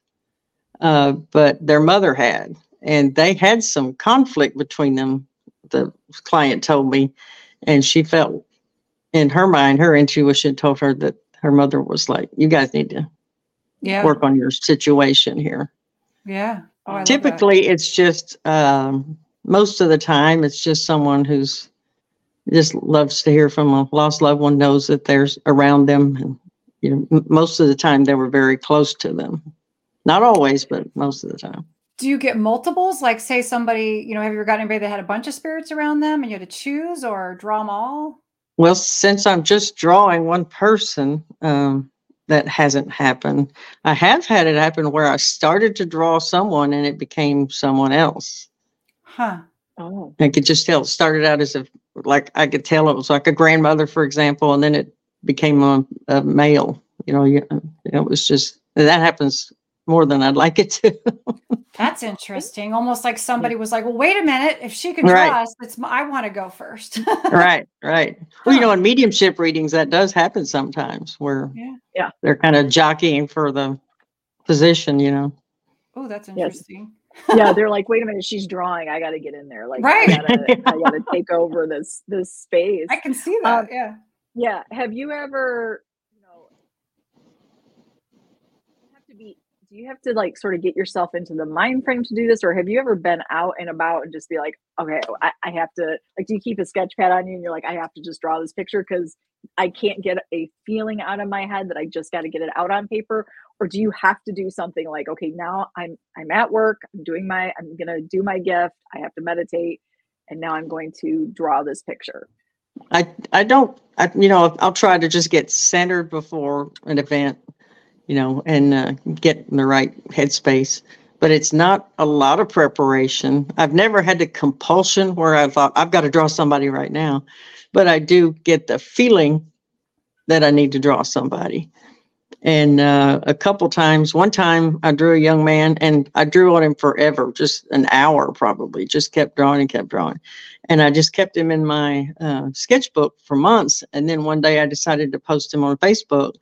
uh, but their mother had, and they had some conflict between them the client told me. And she felt in her mind, her intuition told her that her mother was like, you guys need to Yeah. work on your situation here. Yeah. Oh, I love that. Typically, it's just um, most of the time, it's just someone who's just loves to hear from a lost loved one, knows that there's around them. And, you know, m- most of the time, they were very close to them. Not always, but most of the time. Do you get multiples? Like, say somebody, you know, have you ever got anybody that had a bunch of spirits around them and you had to choose or draw them all? Well, since I'm just drawing one person, um, that hasn't happened. I have had it happen where I started to draw someone and it became someone else. Huh. Oh, I could just tell it started out as a like I could tell it was like a grandmother, for example, and then it became a, a male. You know, you- it was just that happens more than I'd like it to. That's interesting. Almost like somebody was like, well, wait a minute. If she can draw Right. us, it's my, I want to go first. [laughs] right, right. Well, you know, in mediumship readings, that does happen sometimes where Yeah. Yeah. they're kind of jockeying for the position. You know, Oh, that's Yes. interesting. yeah. [laughs] They're like, wait a minute, she's drawing. I got to get in there. Like, Right. I gotta, [laughs] I gotta take over this this space. I can see that. Um, yeah. Yeah. Have you ever, you know, you have to be, do you have to like sort of get yourself into the mind frame to do this? Or have you ever been out and about and just be like, okay, oh, I, I have to, like, do you keep a sketch pad on you and you're like, I have to just draw this picture because I can't get a feeling out of my head that I just got to get it out on paper? Or do you have to do something like, okay, now I'm I'm at work, I'm doing my, I'm gonna do my gift, I have to meditate, and now I'm going to draw this picture. I I don't. I, you know, I'll try to just get centered before an event. You know, and uh, get in the right headspace. But it's not a lot of preparation. I've never had the compulsion where I thought I've got to draw somebody right now, but I do get the feeling that I need to draw somebody. And uh, a couple times, one time I drew a young man and I drew on him forever, just an hour probably, just kept drawing and kept drawing. And I just kept him in my uh, sketchbook for months. And then one day I decided to post him on Facebook.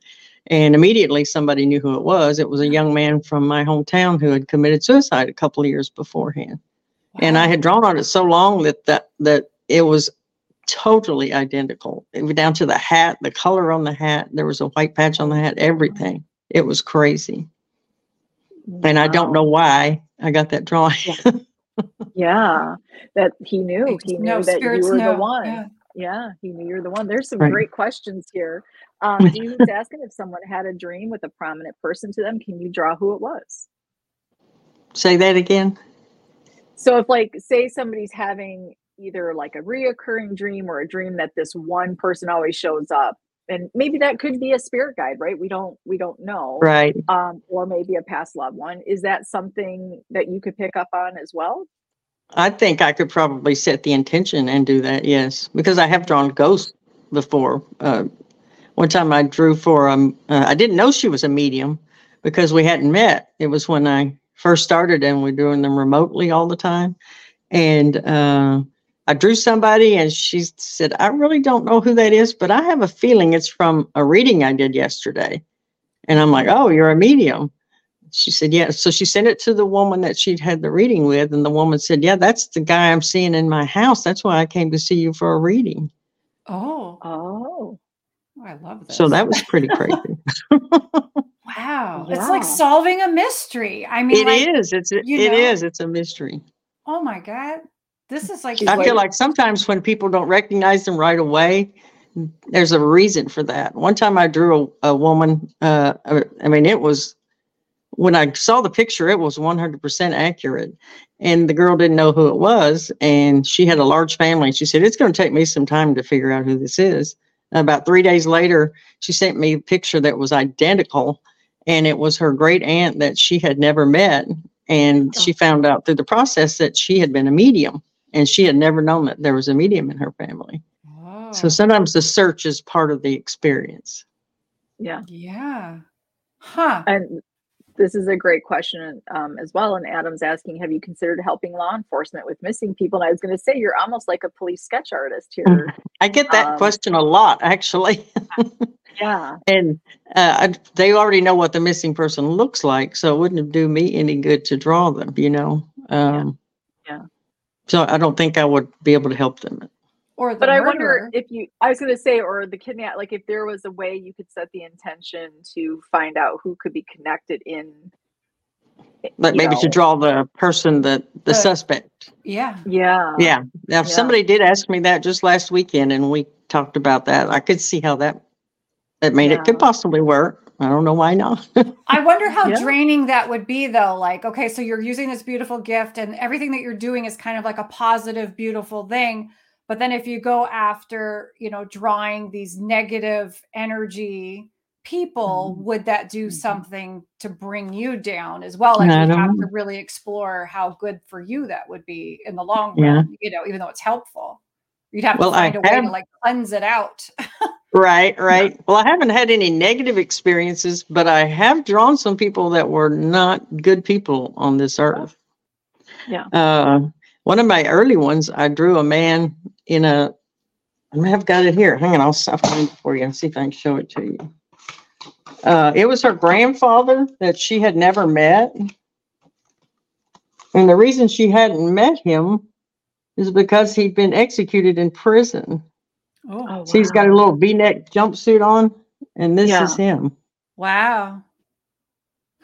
And immediately somebody knew who it was. It was a young man from my hometown who had committed suicide a couple of years beforehand. And I had drawn on it so long that that, that it was totally identical, It was down to the hat, the color on the hat. There was a white patch on the hat, everything. It was crazy. And I don't know why I got that drawing. Yeah, [laughs] that he knew. Like, He knew no, that you spirits were know. the one. Yeah. Yeah. he knew you're the one. There's some Right. great questions here. Um, [laughs] Dee's asking if someone had a dream with a prominent person to them. Can you draw who it was? Say that again. So if like say somebody's having either like a reoccurring dream or a dream that this one person always shows up, and maybe that could be a spirit guide, right? We don't we don't know. Right. Um, or maybe a past loved one. Is that something that you could pick up on as well? I think I could probably set the intention and do that. Yes, because I have drawn ghosts before. Uh, one time I drew for um, uh, I didn't know she was a medium because we hadn't met. It was when I first started and we're doing them remotely all the time. And uh, I drew somebody and she said, I really don't know who that is, but I have a feeling it's from a reading I did yesterday. And I'm like, oh, you're a medium. She said, yeah. So she sent it to the woman that she'd had the reading with. And the woman said, yeah, that's the guy I'm seeing in my house. That's why I came to see you for a reading. Oh, Oh, I love this. So that was pretty crazy. [laughs] wow. It's like solving a mystery. I mean, It like, is. It's it you is. It's a mystery. oh my God. This is like I feel like sometimes when people don't recognize them right away, there's a reason for that. One time I drew a, a woman, uh, uh, I mean, it was when I saw the picture, it was 100% accurate. And the girl didn't know who it was. And she had a large family. She said, It's going to take me some time to figure out who this is. And about three days later, she sent me a picture that was identical. And it was her great aunt that she had never met. And she found out through the process that she had been a medium and she had never known that there was a medium in her family. oh, So sometimes the search is part of the experience. yeah. yeah. Huh. And this is a great question um, as well. And Adam's asking, have you considered helping law enforcement with missing people? And I was going to say, you're almost like a police sketch artist here. I get that Um, question a lot, actually. [laughs] yeah. and uh, I, they already know what the missing person looks like, so it wouldn't do me any good to draw them, you know. Um, Yeah. So I don't think I would be able to help them. Or the But I wonder if you, I was going to say, or the kidnap, like if there was a way you could set the intention to find out who could be connected in. Like you maybe to draw the person that the The- suspect. Yeah. Yeah. Yeah. Now, if yeah. somebody did ask me that just last weekend and we talked about that, I could see how that, that made it could possibly work. I don't know why not. [laughs] I wonder how Yeah. draining that would be, though. Like, okay, so you're using this beautiful gift, and everything that you're doing is kind of like a positive, beautiful thing. But then if you go after, you know, drawing these negative energy people, Mhm. would that do Mhm. something to bring you down as well? Like, I you have to really explore how good for you that would be in the long Yeah. run, you know, even though it's helpful. You'd have Well, to I find a way have- to like cleanse it out. [laughs] Right, right. Well, I haven't had any negative experiences, but I have drawn some people that were not good people on this earth. Yeah. Uh, one of my early ones, I drew a man in a. I may have got it here. Hang on, I'll, I'll find it for you and see if I can show it to you. Uh, it was her grandfather that she had never met, and the reason she hadn't met him is because he'd been executed in prison. Oh, So he's got a little V-neck jumpsuit on, and this Yeah. is him. wow.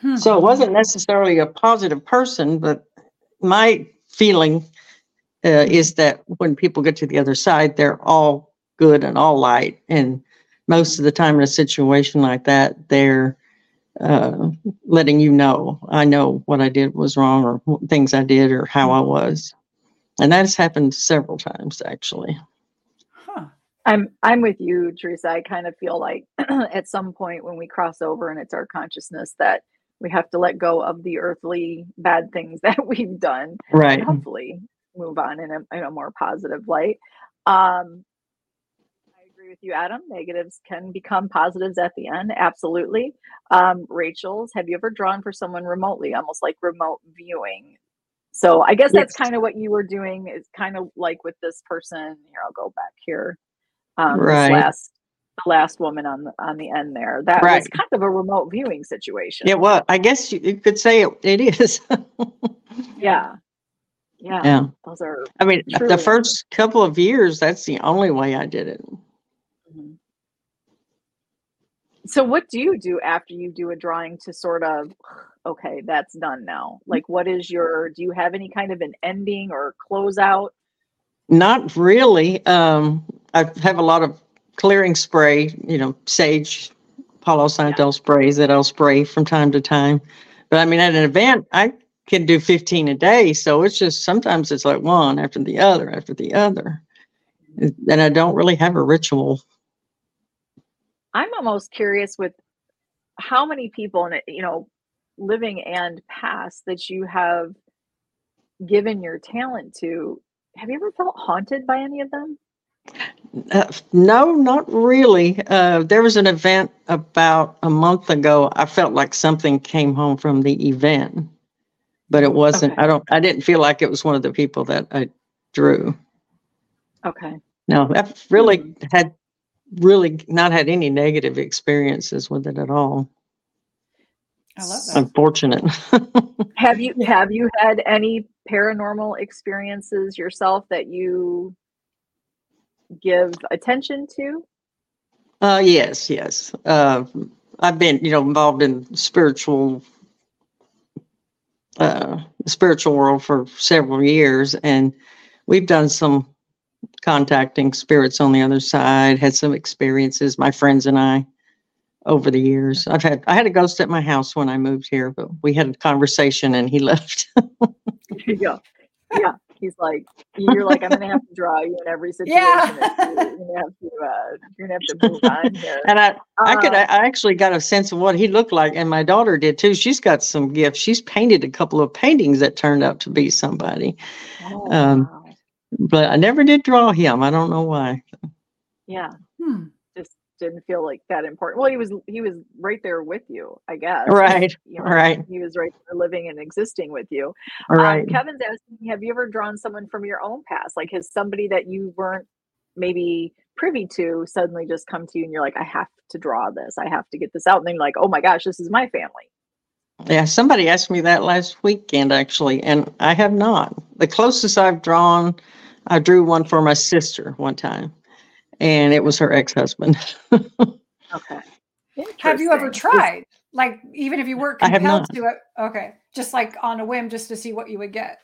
Hmm. So it wasn't necessarily a positive person, but my feeling uh, is that when people get to the other side, they're all good and all light. And most of the time in a situation like that, they're uh, letting you know, I know what I did was wrong or things I did or how I was. And that's happened several times, actually. Huh. I'm I'm with you, Teresa. I kind of feel like [clears throat] at some point when we cross over and it's our consciousness that we have to let go of the earthly bad things [laughs] that we've done Right. and hopefully move on in a, in a more positive light. Um, I agree with you, Adam. Negatives can become positives at the end. Absolutely. Um, Rachel's, have you ever drawn for someone remotely, almost like remote viewing? So I guess that's kind of what you were doing. Is kind of like with this person. Here, I'll go back here. Um, Right. last, the last woman on the on the end there. That was kind of a remote viewing situation. Yeah, well, I guess you, you could say it, it is. [laughs] Yeah. Yeah. yeah. Those are I mean, Truly. the first couple of years, that's the only way I did it. Mhm. So what do you do after you do a drawing to sort of okay, that's done now? Like what is your do you have any kind of an ending or closeout? Not really. Um, I have a lot of clearing spray, you know, sage, Palo Santo sprays that I'll spray from time to time. But I mean, at an event, I can do 15 a day. So it's just sometimes it's like one after the other after the other. And I don't really have a ritual. I'm almost curious with how many people in it, you know, living and past that you have given your talent to. Have you ever felt haunted by any of them? Uh, no, not really. Uh, there was an event about a month ago. I felt like something came home from the event, but it wasn't. Okay. I don't. I didn't feel like it was one of the people that I drew. Okay. No, I've really had really not had any negative experiences with it at all. I love that. Unfortunate. [laughs] Have you have you had any paranormal experiences yourself that you give attention to? Uh, yes, yes. Uh, I've been, you know, involved in spiritual, uh, the spiritual world for several years, and we've done some contacting spirits on the other side. Had some experiences, my friends and I, over the years. I've had, I had a ghost at my house when I moved here, but we had a conversation and he [laughs] left. [laughs] yeah. Yeah. He's like, you're like, I'm gonna have to draw you in every [laughs] situation. Yeah. You're gonna have to, uh, you're gonna have to move on here. [laughs] and I, I could, Uh, I actually got a sense of what he looked like, and my daughter did too. She's got some gifts. She's painted a couple of paintings that turned out to be somebody, oh, um, wow. but I never did draw him. I don't know why. yeah, Hmm. Didn't feel like that important. Well, he was he was right there with you, I guess. Right, You know, right. He was right there living and existing with you. All Um, right. Kevin's asking, have you ever drawn someone from your own past? Like, has somebody that you weren't maybe privy to suddenly just come to you and you're like, I have to draw this. I have to get this out. And then you're like, oh my gosh, this is my family. Yeah, somebody asked me that last weekend actually, and I have not. The closest I've drawn, I drew one for my sister one time, and it was her ex-husband. [laughs] Okay. Have you ever tried? Like, even if you weren't I have compelled not. to it? Okay. Just like on a whim, just to see what you would get.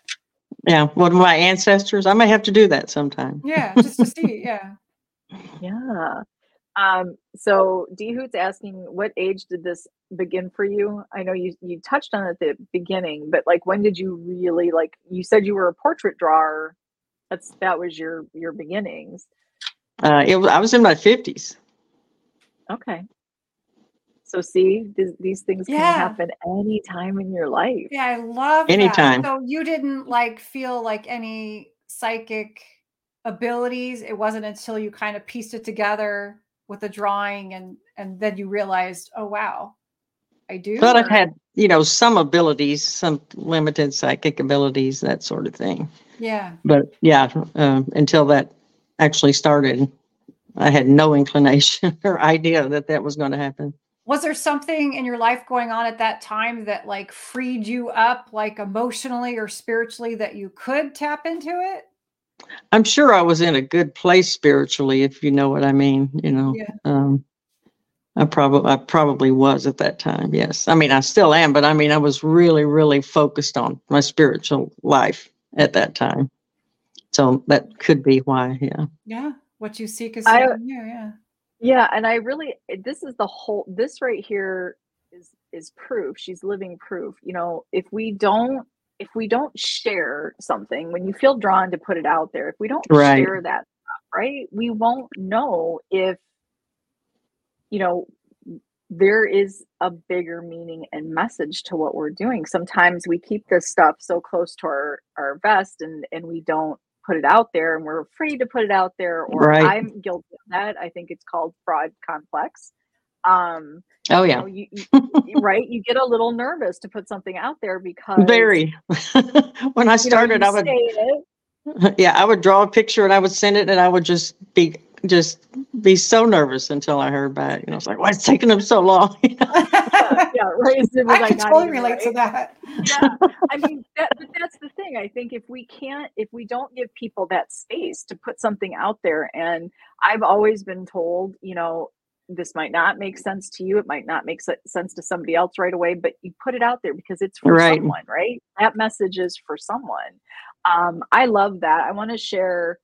yeah, one of my ancestors. I may have to do that sometime. Yeah. Just to see. Yeah. [laughs] Yeah. Um, so D Hoot's asking what age did this begin for you? I know you you touched on it at the beginning, but like when did you really like you said you were a portrait drawer. That's that was your your beginnings. Uh, it, wa- I was in my fifties. Okay. So see, th- these things can Yeah. happen anytime in your life. Yeah. I love Anytime. That. So you didn't like feel like any psychic abilities. It wasn't until you kind of pieced it together with the drawing and and then you realized, oh wow, I do. But I've had, you know, some abilities, some limited psychic abilities, that sort of thing. Yeah. But yeah, uh, until that actually started, I had no inclination [laughs] or idea that that was going to happen. was there something in your life going on at that time that like freed you up like emotionally or spiritually that you could tap into it I'm sure I was in a good place spiritually, if you know what I mean. You know, Yeah. um, I probably I probably was at that time. Yes, I mean I still am, but I mean I was really really focused on my spiritual life at that time. So that could be why. Yeah. yeah what you seek is I- something yeah Yeah, and I really this is the whole this right here is is proof. She's living proof. You know, if we don't if we don't share something, when you feel drawn to put it out there, if we don't Right. share that right? We won't know if you know there is a bigger meaning and message to what we're doing. Sometimes we keep this stuff so close to our our vest and and we don't put it out there and we're afraid to put it out there or Right. I'm guilty of that. I think it's called fraud complex. Um Oh you yeah. know, you, you [laughs] right, you get a little nervous to put something out there because Very. [laughs] when I you know, started, you I would it, [laughs] yeah, I would draw a picture and I would send it and I would just be just be so nervous until I heard back. You know, it's like, why it's taking them so long? Yeah, right. It was i like can totally even relate to that. Yeah. I mean that, but that's the thing. I think if we can't if we don't give people that space to put something out there and i've always been told you know this might not make sense to you it might not make sense to somebody else right away but you put it out there because it's for Right. someone right? That message is for someone. Um, i love that. I want to share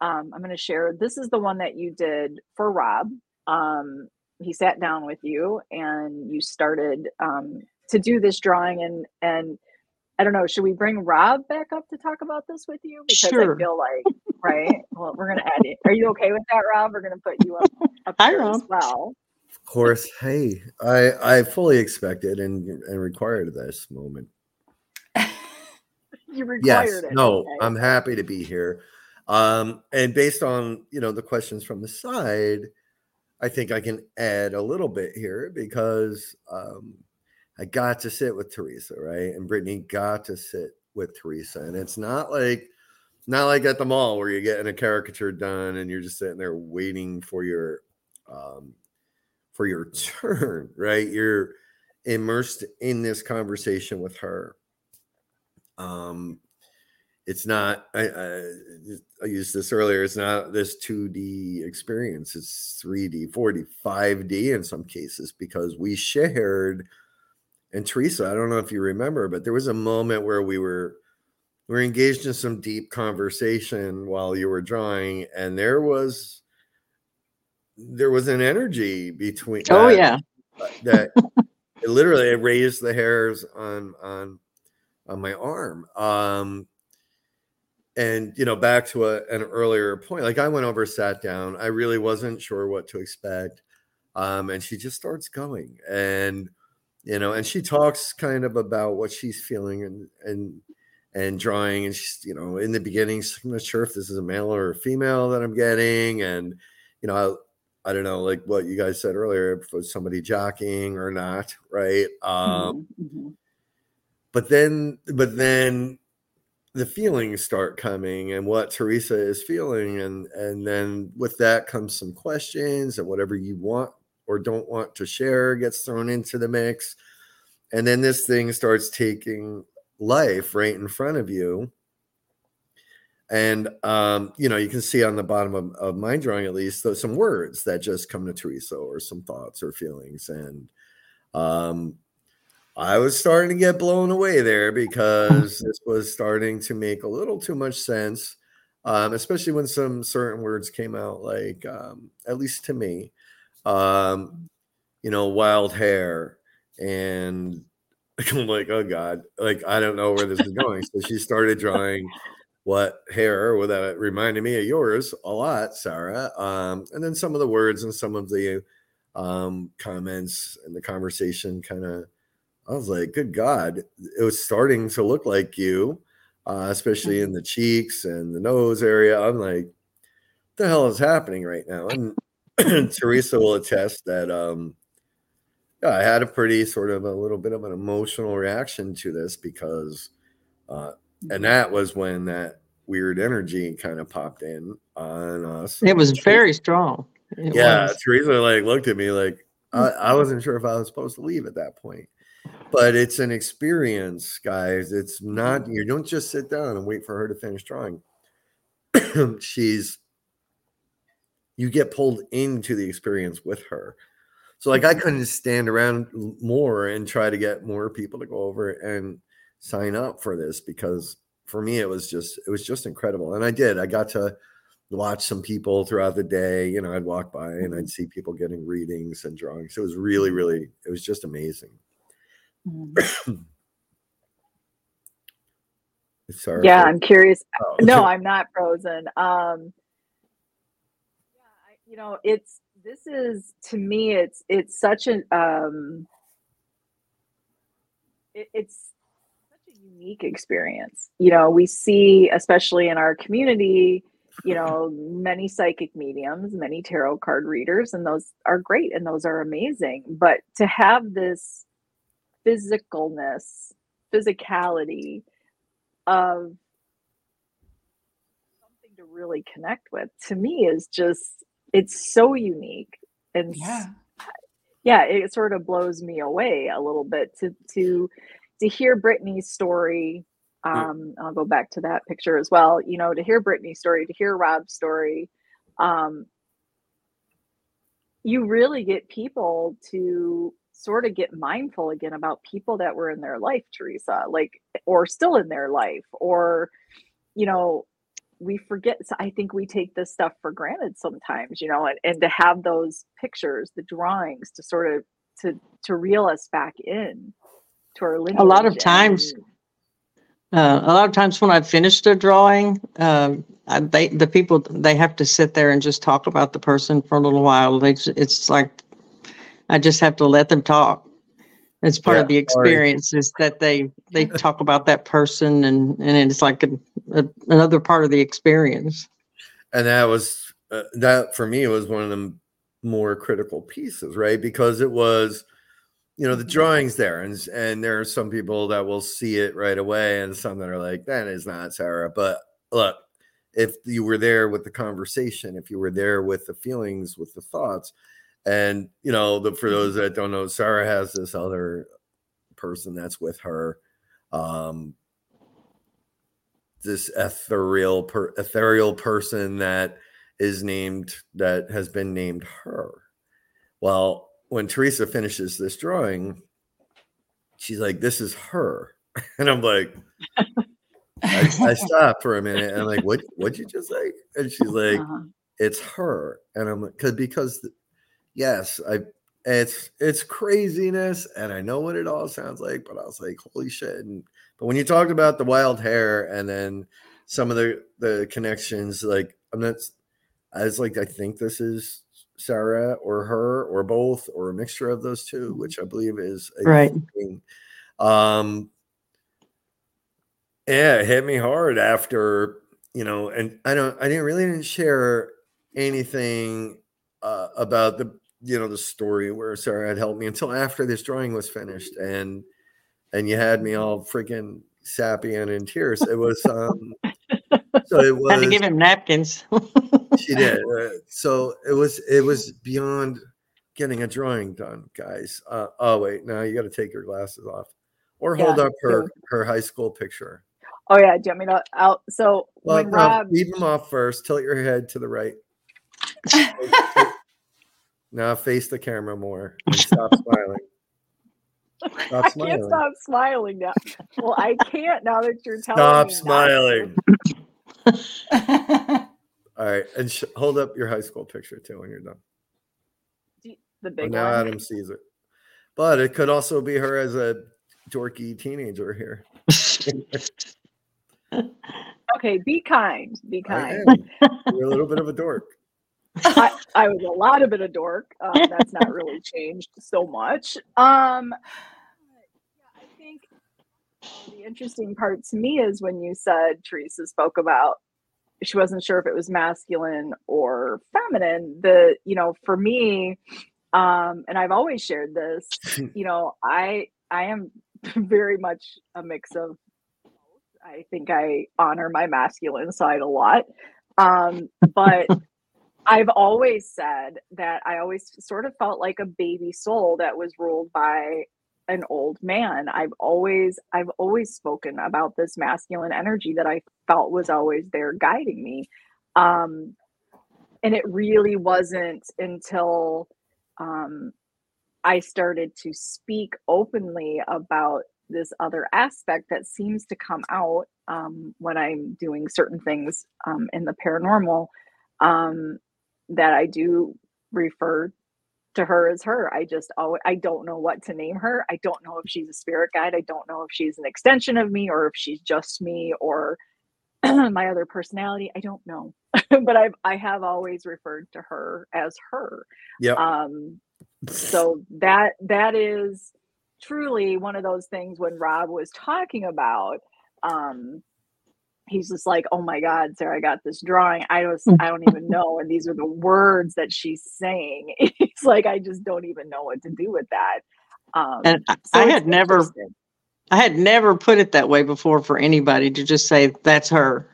um, i'm going to share this is the one that you did for rob. Um, he sat down with you and you started um, to do this drawing and and I don't know, should we bring Rob back up to talk about this with you? Because Sure. I feel like, [laughs] right? Well, we're gonna add it. Are you okay with that, Rob? We're gonna put you up, up Hi, here as Rob. well. Of course, hey, I I fully expected and and required this moment. You required Yes, it. no, okay. I'm happy to be here. Um, and based on you know the questions from the side, I think I can add a little bit here because um, I got to sit with Teresa, right? And Brittany got to sit with Teresa, and it's not like not like at the mall where you're getting a caricature done and you're just sitting there waiting for your um, for your [laughs] turn, right? You're immersed in this conversation with her. Um, it's not. I, I I used this earlier. It's not this 2D experience. It's 3D, 4D, 5D in some cases because we shared. And Teresa, I don't know if you remember, but there was a moment where we were we were engaged in some deep conversation while you were drawing, and there was there was an energy between. oh that- yeah. that [laughs] it literally it raised the hairs on on on my arm um and you know back to a, an earlier point like i went over sat down i really wasn't sure what to expect um and she just starts going and you know and she talks kind of about what she's feeling and and and drawing and she's you know in the beginning i'm not sure if this is a male or a female that i'm getting and you know I I don't know, like what you guys said earlier, if it was somebody jockeying or not, right? Um, Mhm, mhm. but then, but then the feelings start coming and what Teresa is feeling, and and then with that comes some questions and whatever you want or don't want to share gets thrown into the mix, and then this thing starts taking life right in front of you. And um, you know you can see on the bottom of, of my drawing at least some words that just come to teresa or some thoughts or feelings and um, i was starting to get blown away there because this was starting to make a little too much sense um, especially when some certain words came out like um, at least to me um, you know wild hair and [laughs] I'm like, oh God, like I don't know where this is going. so she started drawing what hair well, that reminded me of yours a lot, Sarah. Um, and then some of the words and some of the um, comments and the conversation kind of, I was like, good God, it was starting to look like you, uh, especially in the cheeks and the nose area. I'm like, what the hell is happening right now? And [clears throat] Teresa will attest that um, yeah, I had a pretty sort of a little bit of an emotional reaction to this because uh, and that was when that weird energy kind of popped in on us. It was very strong. It yeah, was. Teresa like looked at me like I, I wasn't sure if I was supposed to leave at that point. But it's an experience, guys. It's not mm-hmm. you don't just sit down and wait for her to finish drawing. [clears throat] She's you get pulled into the experience with her. So like I mm-hmm. couldn't stand around more and try to get more people to go over and sign up for this because for me it was just it was just incredible. And i did. I got to watch some people throughout the day. You know i'd walk by and i'd mm-hmm. see people getting readings and drawings. It was really really it was just amazing [coughs] Sorry. Yeah i'm curious. Oh. no [laughs] i'm not frozen. Um yeah I, you know it's this is to me it's it's such an um it, it's such a unique experience. You know we see especially in our community you know many psychic mediums many tarot card readers and those are great and those are amazing. But to have this physicalness physicality of something to really connect with to me is just it's so unique. And Yeah. yeah it sort of blows me away a little bit to to to hear brittany's story. Um i'll go back to that picture as well. You know to hear brittany's story to hear rob's story um you really get people to sort of get mindful again about people that were in their life teresa like or still in their life or you know we forget so i think we take this stuff for granted sometimes you know and, and to have those pictures the drawings to sort of to to reel us back in to our lineage A lot of times- Uh, a lot of times when I finished a drawing, um, I, they, the people, they have to sit there and just talk about the person for a little while. They, it's like, I just have to let them talk. It's part of Yeah, the sorry. experience is that they, they talk about that person and, and it's like a, a, another part of the experience. and that was uh, that for me was one of the more critical pieces right because it was you know the drawings there and and there are some people that will see it right away and some that are like that is not sarah but look if you were there with the conversation if you were there with the feelings with the thoughts and you know the, for those that don't know sarah has this other person that's with her um this ethereal per, ethereal person that is named that has been named her. Well, when Teresa finishes this drawing, she's like, "This is her," [laughs] and I'm like, I, I [laughs] stop for a minute and I'm like, "What? What'd you just say?" And she's like, uh-huh. "It's her," and I'm like, "Cause because yes, I." It's it's craziness, and I know what it all sounds like, but I was like, "Holy shit!" And but when you talked about the wild hair and then some of the the connections, like I'm not, I was like, I think this is Sarah or her or both or a mixture of those two, which I believe is a Right. thing. Um, yeah, it hit me hard after you know, and I don't, I didn't really didn't share anything uh, about the you know the story where Sarah had helped me until after this drawing was finished, and and you had me all freaking sappy and in tears. It was um, [laughs] so it was Had to give him napkins. she did. Uh, so it was it was beyond getting a drawing done, guys. Uh, oh wait, now you got to take your glasses off, or hold up her sure. her high school picture. Oh yeah, do you want me to out? So Well, when no, Rob, leave them off first. Tilt your head to the right. [laughs] now face the camera more and [laughs] stop smiling. Stop I can't stop smiling now. Well, I can't now that you're telling Stop me. not to. smiling. [laughs] All right, and sh- hold up your high school picture too when you're done. The Well, big now one. Adam sees it, but it could also be her as a dorky teenager here. [laughs] Okay, be kind. Be kind. You're a little bit of a dork. [laughs] I, I was a lot of it a dork. Um, that's not really [laughs] changed so much. Um, yeah, I think the interesting part to me is when you said Teresa spoke about she wasn't sure if it was masculine or feminine. The you know for me, um, and I've always shared this. [laughs] You know, I I am very much a mix of. I think I honor my masculine side a lot. Um, but I've always said that I always sort of felt like a baby soul that was ruled by an old man. I've always I've always spoken about this masculine energy that I felt was always there guiding me. Um and it really wasn't until um I started to speak openly about this other aspect that seems to come out um, when I'm doing certain things um, in the paranormal um, that I do refer to her as her. I just always, I don't know what to name her. I don't know if she's a spirit guide. I don't know if she's an extension of me or if she's just me or [clears throat] my other personality. I don't know. [laughs] but I've I have always referred to her as her. Yep. Um so that that is truly one of those things when Rob was talking about um he's just like oh my god sarah i got this drawing i don't i don't even know and these are the words that she's saying [laughs] it's like i just don't even know what to do with that um And I, so I had never. I had never put it that way before for anybody to just say that's her.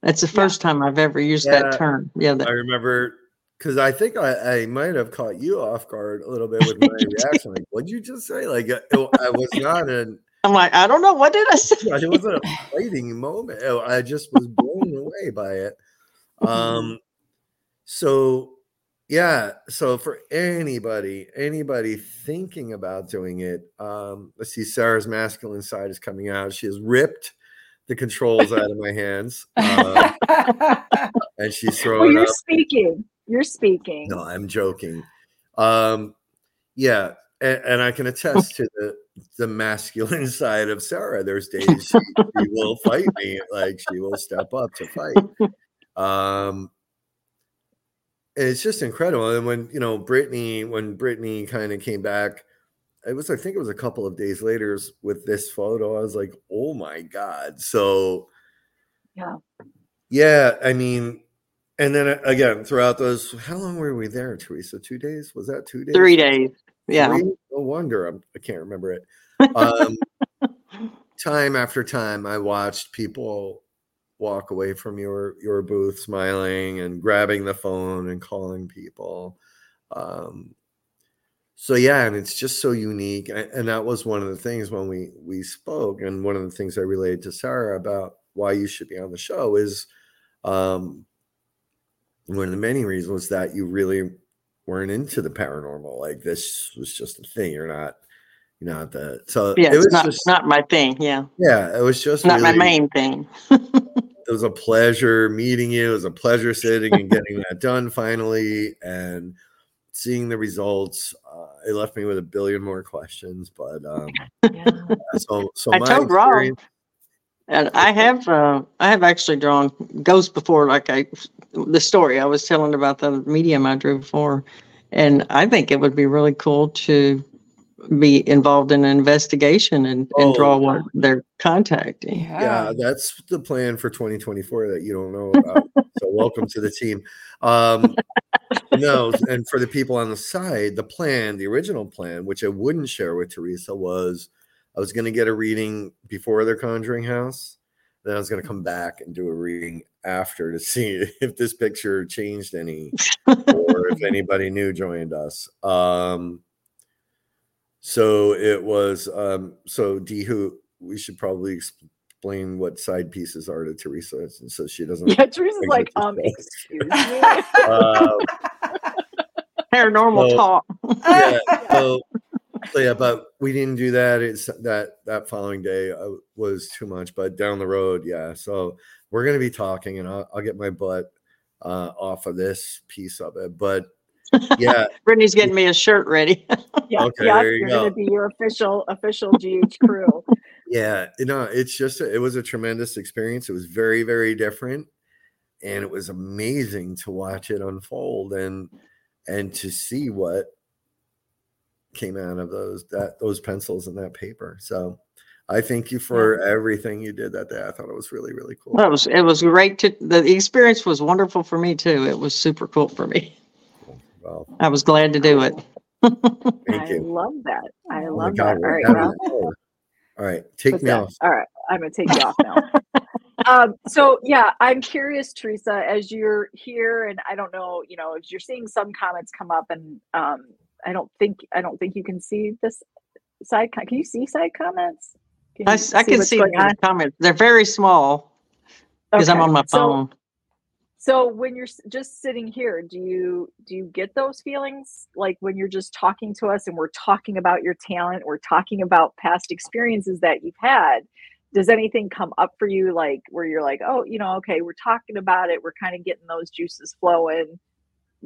That's the Yeah. first time I've ever used Yeah. that term. Yeah, I remember because I think I, I might have caught you off guard a little bit with my [laughs] reaction. Like, what'd you just say? Like, uh, it- I was not an, I'm like, I don't know what did I say. it wasn't a fighting moment. Oh, I just was blown [laughs] away by it. Um, so yeah, so for anybody, anybody thinking about doing it, um, let's see, Sarah's masculine side is coming out. She has ripped the controls out of my hands, uh, [laughs] and she's well throwing you're up. speaking you're speaking No, I'm joking. Um, yeah, and, and I can attest to the the masculine [laughs] side of Sarah. There's days she, she will fight me, like she will step up to fight. Um, it's just incredible. And when you know Brittany, when Brittany kind of came back, it was I think it was a couple of days later with this photo. I was like, oh my god! So yeah yeah, I mean, and then uh, again throughout those, how long were we there, Teresa? Two days? Was that two days? Three days. Yeah. Three? No wonder I'm, I can't remember it. Um, [laughs] time after time, I watched people walk away from your your booth smiling and grabbing the phone and calling people. Um, so yeah, and it's just so unique, and, that was one of the things when we we spoke, and one of the things I related to Sarah about why you should be on the show is um, one of the many reasons that you really weren't into the paranormal. Like this was just a thing. You're not, you're not the so Yeah, it was it's not, just not my thing. Yeah. yeah, it was just Not my main thing. [laughs] It was a pleasure meeting you. It was a pleasure sitting and getting that done finally and seeing the results. Uh, it left me with a billion more questions, but um, [laughs] yeah so so I my told Rob. Experience- And I have, uh, I have actually drawn ghosts before, like I, the story I was telling about the medium I drew for. And I think it would be really cool to be involved in an investigation and, and Oh. draw what they're contacting. yeah, that's the plan for 2024 that you don't know about. [laughs] so welcome to the team. Um, [laughs] no, and for the people on the side, the plan, the original plan, which I wouldn't share with Teresa, was I was going to get a reading before their conjuring house. Then I was going to come back and do a reading after to [laughs] see if this picture changed any or if [laughs] anybody new joined us. Um, so it was um, so Dehu. We should probably explain what side pieces are to Teresa, And so she doesn't. Yeah, Teresa's like, um, excuse [laughs] me. Um, Paranormal So- talk. yeah. So, so yeah, but we didn't do that. It's that that following day uh, was too much. But down the road, yeah. So we're gonna be talking, and I'll, I'll get my butt uh, off of this piece of it. But yeah, [laughs] Brittany's getting me a shirt ready. [laughs] Yeah, Okay, yeah, there you you're gonna be your official official GH crew. yeah. You know, it's just a, it was a tremendous experience. It was very very different, and it was amazing to watch it unfold and and to see what came out of those that those pencils and that paper. So I thank you for everything you did that day. I thought it was really really cool. Well, it was it was great to the experience was wonderful for me too. It was super cool for me. Well, I was glad to do it. [laughs] thank you. I you. love that. I Oh love God, that. All we're right, having [laughs] Ralph. All right, take What's me that? off. All right, I'm gonna take you off now. [laughs] um, so yeah, I'm curious, Teresa, as you're here, and I don't know, you know, as you're seeing some comments come up, and um, I don't think I don't think you can see this side. Can you see side comments? Can I, you s- I can see the comments. They're very small because I'm on my phone. So when you're just sitting here, do you do you get those feelings like when you're just talking to us and we're talking about your talent, we're talking about past experiences that you've had? Does anything come up for you like where you're like, "Oh, you know, okay, we're talking about it, we're kind of getting those juices flowing."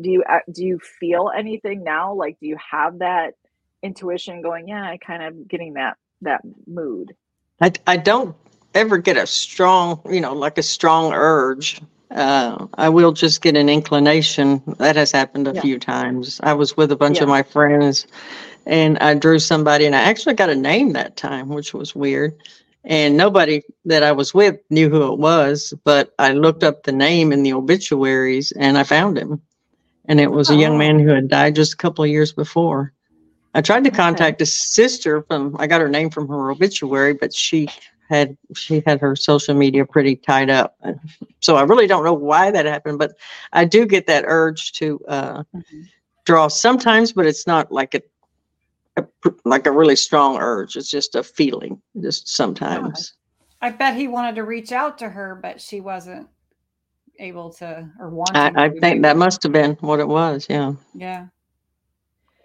Do you uh, do you feel anything now? Like do you have that intuition going, "Yeah, I kind of getting that that mood." I, I don't ever get a strong, you know, like a strong urge. Uh, I will just get an inclination. That has happened a Yeah. few times. I was with a bunch Yeah. of my friends and I drew somebody and I actually got a name that time, which was weird. And nobody that I was with knew who it was, but I looked up the name in the obituaries and I found him. And it was a young Oh. man who had died just a couple of years before. I tried to Okay. contact his sister from I got her name from her obituary, but she had she had her social media pretty tied up. So I really don't know why that happened, but I do get that urge to uh, draw sometimes, but it's not like a, a like a really strong urge. It's just a feeling, just sometimes. I bet he wanted to reach out to her, but she wasn't able to or wanting. I, I to, think that maybe. must have been what it was. Yeah. Yeah.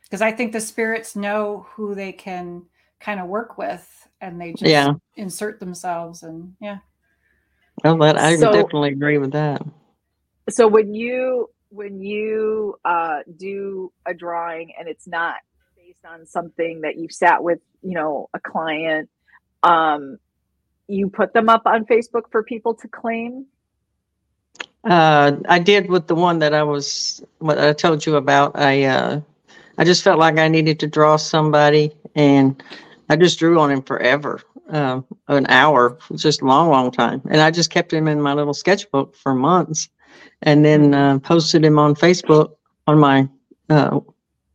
Because I think the spirits know who they can kind of work with and they just Yeah. insert themselves and yeah. Well, that I So- definitely agree with that. so when you when you uh do a drawing and it's not based on something that you've sat with you know a client um you put them up on facebook for people to claim Uh, I did with the one that I was, what I told you about. I, uh, I just felt like I needed to draw somebody and I just drew on him forever. Um, an hour, just a long, long time. And I just kept him in my little sketchbook for months and then, uh, posted him on Facebook on my, uh,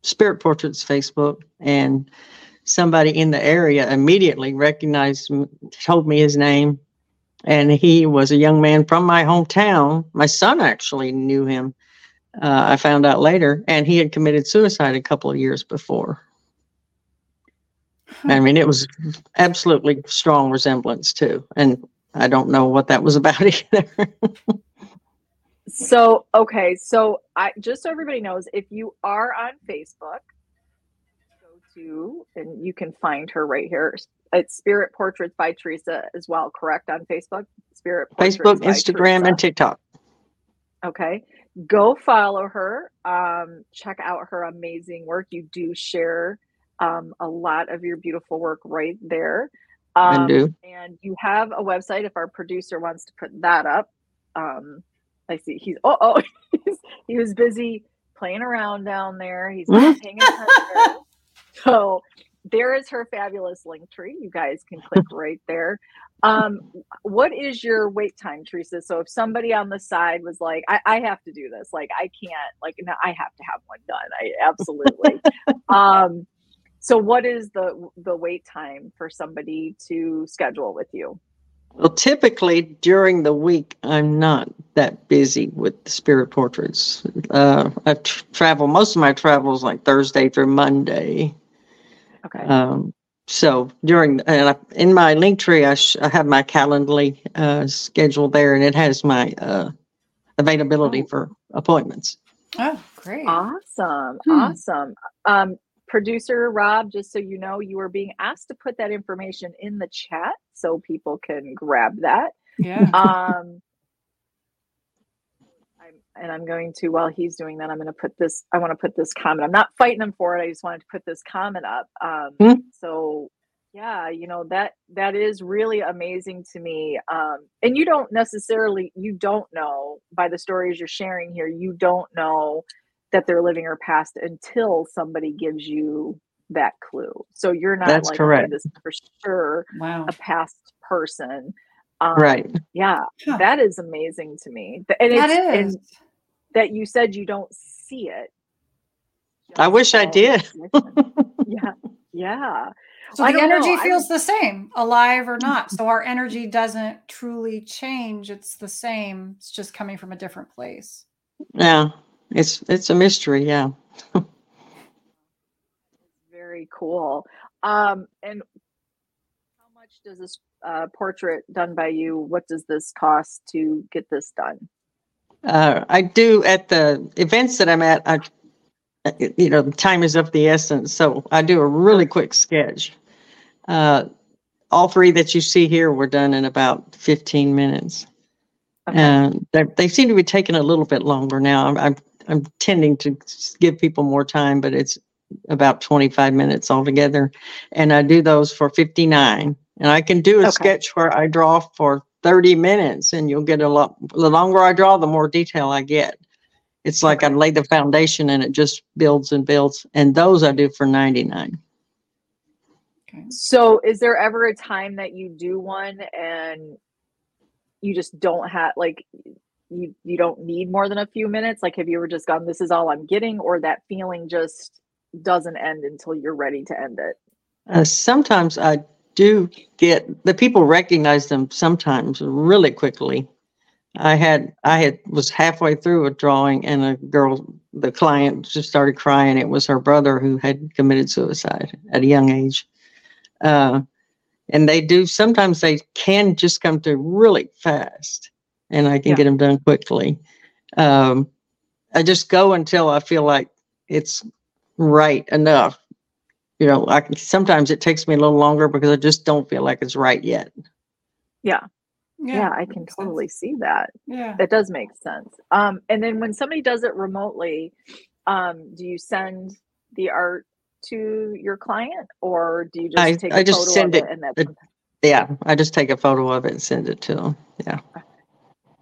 spirit portraits Facebook and somebody in the area immediately recognized, told me his name and he was a young man from my hometown. My son actually knew him. Uh, I found out later, and he had committed suicide a couple of years before. I mean, it was absolutely strong resemblance too, and I don't know what that was about [laughs] either. so okay so i just so everybody knows if you are on facebook go to and you can find her right here it's spirit portraits by teresa as well correct on facebook spirit Portraits Facebook, Instagram, Teresa. and TikTok. Okay. Go follow her. Um, check out her amazing work. You do share um, a lot of your beautiful work right there. Um, I do. And you have a website if our producer wants to put that up. Um, I see he's, oh, oh, [laughs] he's, he was busy playing around down there. He's not paying attention. [laughs] So there is her fabulous link tree. You guys can click [laughs] right there. Um, what is your wait time, Teresa? So if somebody on the side was like, I, I have to do this, like I can't, like no, I have to have one done. I absolutely. [laughs] um, so what is the the wait time for somebody to schedule with you? Well, typically during the week, I'm not that busy with the spirit portraits. Uh, I tr- travel, most of my travels like Thursday through Monday. Okay. Um, so during, and I, in my link tree, I, sh- I have my Calendly uh, schedule there and it has my uh, availability Oh. for appointments. Oh, great. Awesome. Hmm. Awesome. Um, producer Rob, just so you know, you are being asked to put that information in the chat so people can grab that. Yeah. Um, I'm, and I'm going to, while he's doing that, I'm going to put this, I want to put this comment. I'm not fighting him for it. I just wanted to put this comment up. Um, Hmm. so yeah, you know, that, that is really amazing to me. Um, and you don't necessarily, you don't know by the stories you're sharing here, you don't know that they're living or past until somebody gives you that clue. So you're not That's like, okay, correct. this is for sure Wow. a past person. Um, Right. Yeah, Huh. that is amazing to me. Th- And That it's, is. and that you said you don't see it. I wish I did. yeah, yeah. So I the don't know, energy I feels the same, alive or not. So our energy doesn't truly change. It's the same. It's just coming from a different place. Yeah. It's, it's a mystery. Yeah. Very cool. Um, and how much does this uh, portrait done by you? What does this cost to get this done? Uh, I do at the events that I'm at. I, you know, the time is of the essence, so I do a really quick sketch. Uh, all three that you see here were done in about 15 minutes, Okay. and they they seem to be taking a little bit longer now. I'm I'm, I'm tending to give people more time, but it's about 25 minutes altogether, and I do those for 59. And I can do a Okay. sketch where I draw for 30 minutes, and you'll get a lot. The longer I draw, the more detail I get. It's like I lay the foundation and it just builds and builds. And those I do for 99. Okay. So, is there ever a time that you do one and you just don't have like you you don't need more than a few minutes? Like, have you ever just gone, "This is all I'm getting," or that feeling just doesn't end until you're ready to end it? Uh, sometimes I do get the people recognize them sometimes really quickly. I had I had was halfway through a drawing and a girl, the client just started crying. It was her brother who had committed suicide at a young age. Uh, and they do sometimes they can just come through really fast, and I can Yeah. get them done quickly. Um, I just go until I feel like it's right enough you know, I can, sometimes it takes me a little longer because I just don't feel like it's right yet. Yeah, Yeah, I can makes sense. totally see that. Yeah. That does make sense. Um, and then when somebody does it remotely, um, do you send the art to your client, or do you just I- take I a just photo send of it- it and that's it- Yeah, I just take a photo of it and send it to them. Yeah.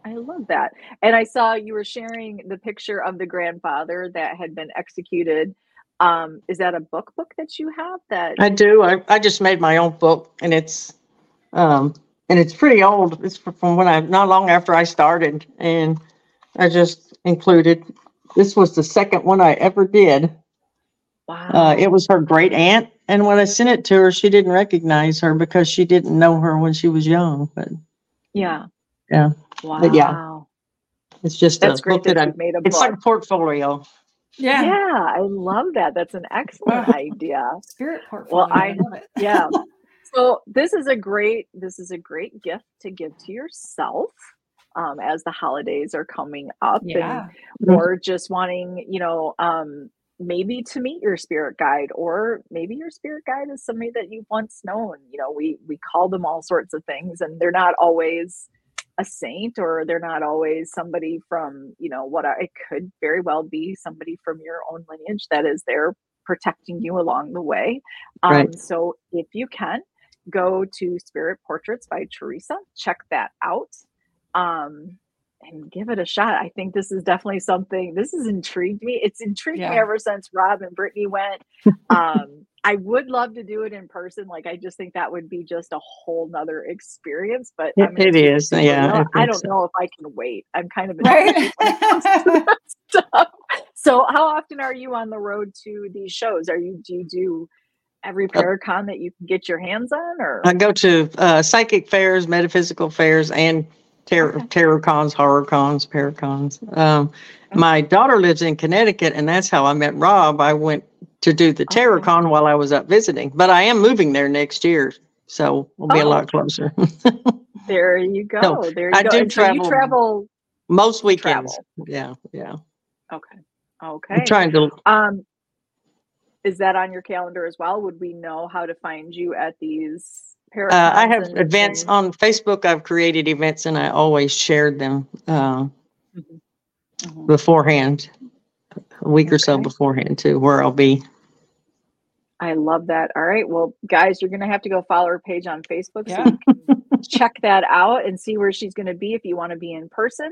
I love that. And I saw you were sharing the picture of the grandfather that had been executed. Um, is that a book book that you have that I do. I, I just made my own book and it's, um, and it's pretty old. It's from when I, not long after I started and I just included, this was the second one I ever did. wow. Uh, it was her great aunt. And when I sent it to her, she didn't recognize her because she didn't know her when she was young, but yeah. Yeah. Wow. But yeah. it's just That's a great book that that I, made a it's book. like a portfolio. Yeah. yeah, I love that. That's an excellent idea. Spirit portfolio. Well, I- love it. Yeah. [laughs] so this is a great this is a great gift to give to yourself um, as the holidays are coming up Yeah. and or just wanting you know um, maybe to meet your spirit guide or maybe your spirit guide is somebody that you've once known you know we we call them all sorts of things and they're not always a saint or they're not always somebody from you know what I, it could very well be somebody from your own lineage that is there protecting you along the way. Um, Right. so if you can go to spirit portraits by teresa check that out um, and give it a shot. I think this is definitely something this has intrigued me. It's intrigued me ever since rob and brittany went [laughs] um, i would love to do it in person like i just think that would be just a whole nother experience but It- I'm gonna it keep is, super yeah, real. I i don't so. know if i can wait i'm kind of Right. stuff. [laughs] [laughs] So how often are you on the road to these shows? Are you do you do every Paracon that you can get your hands on, or I go to uh, psychic fairs, metaphysical fairs, and terror, Okay. tarot cons, horror cons, paracons. Um, my daughter lives in Connecticut, and that's how I met Rob. I went to do the tarot Okay. while I was up visiting, but I am moving there next year, so we'll be a Oh. lot closer. [laughs] there you go. No, there you I go. do so travel- travel. Most weekends. Travel. Yeah, yeah. Okay. Okay. I'm trying to. Um, is that on your calendar as well? Would we know how to find you at these? Uh, I have and- events and- on Facebook. I've created events, and I always shared them uh, Mhm. Mhm. beforehand, a week or so beforehand too, where I'll be. I love that. All right. Well, guys, you're going to have to go follow her page on Facebook Yeah. so you can [laughs] check that out and see where she's going to be if you want to be in person.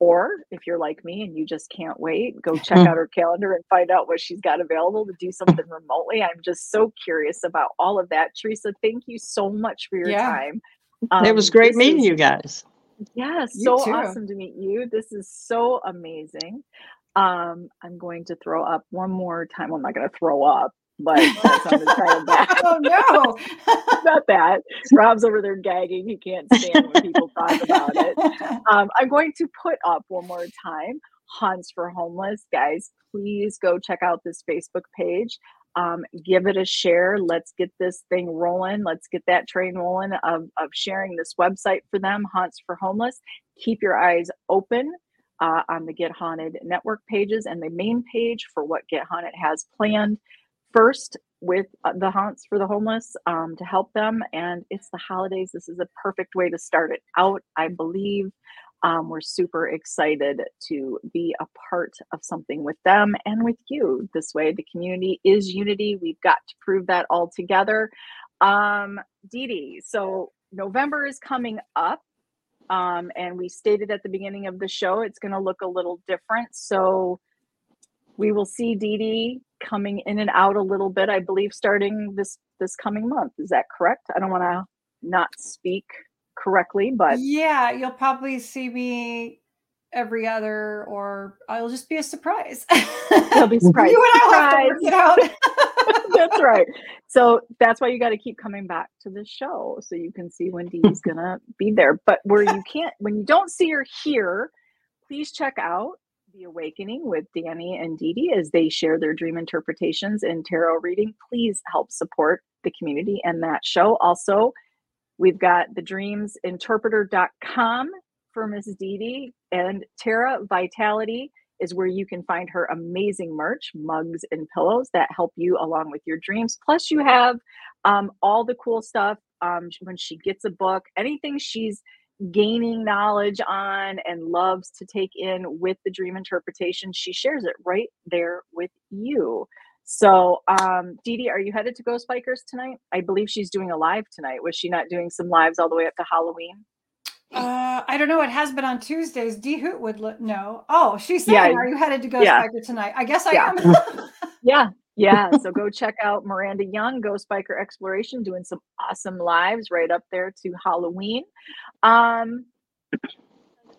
Or if you're like me and you just can't wait, go [laughs] check out her calendar and find out what she's got available to do something remotely. I'm just so curious about all of that. Teresa, thank you so much for your Yeah. time. it was Um, great meeting is- you guys. Yes, You so too. awesome to meet you. This is so amazing. Um, I'm going to throw up one more time. Well, I'm not going to throw up, but [laughs] that sounded kind of bad. oh no. [laughs] Not that. Rob's over there gagging. He can't stand when people talk about it. [laughs] Um, I'm going to put up one more time Haunts for Homeless. Guys, please go check out this Facebook page. Um, give it a share. Let's get this thing rolling. Let's get that train rolling of, of sharing this website for them, Haunts for Homeless. Keep your eyes open uh, on the Get Haunted network pages and the main page for what Get Haunted has planned. First, with uh, the haunts for the homeless um, to help them. And it's the holidays. This is a perfect way to start it out, I believe. Um, we're super excited to be a part of something with them and with you. This way, the community is unity. We've got to prove that all together. Um, Dee Dee, so November is coming up. Um, and we stated at the beginning of the show it's going to look a little different. So we will see Dee Dee coming in and out a little bit, I believe, starting this this coming month. Is that correct? I don't want to not speak correctly, but yeah, you'll probably see me every other, or I'll just be a surprise. You'll be surprised. [laughs] You and I'll have to work it out. [laughs] that's right. So that's why you got to keep coming back to the show so you can see when Dee [laughs] Dee's gonna be there. But where you can't, when you don't see her here, please check out The Awakening with Danny and Dee Dee as they share their dream interpretations and tarot reading. Please help support the community and that show. Also, we've got the dreamsinterpreter.com for Miss Dee Dee and Tara Vitality is where you can find her amazing merch, mugs and pillows that help you along with your dreams. Plus, you have um, all the cool stuff um, when she gets a book, anything she's gaining knowledge on and loves to take in with the dream interpretation, she shares it right there with you. So, um, Dee Dee, are you headed to Ghost Bikers tonight? I believe she's doing a live tonight. Was she not doing some lives all the way up to Halloween? Uh, I don't know. It has been on Tuesdays. D Hoot would look no. Oh, she's saying, Yeah. "Are you headed to Ghost Yeah. Biker tonight?" I guess I Yeah. am. [laughs] Yeah, yeah. So [laughs] go check out Miranda Young, Ghost Biker Exploration, doing some awesome lives right up there to Halloween. Um,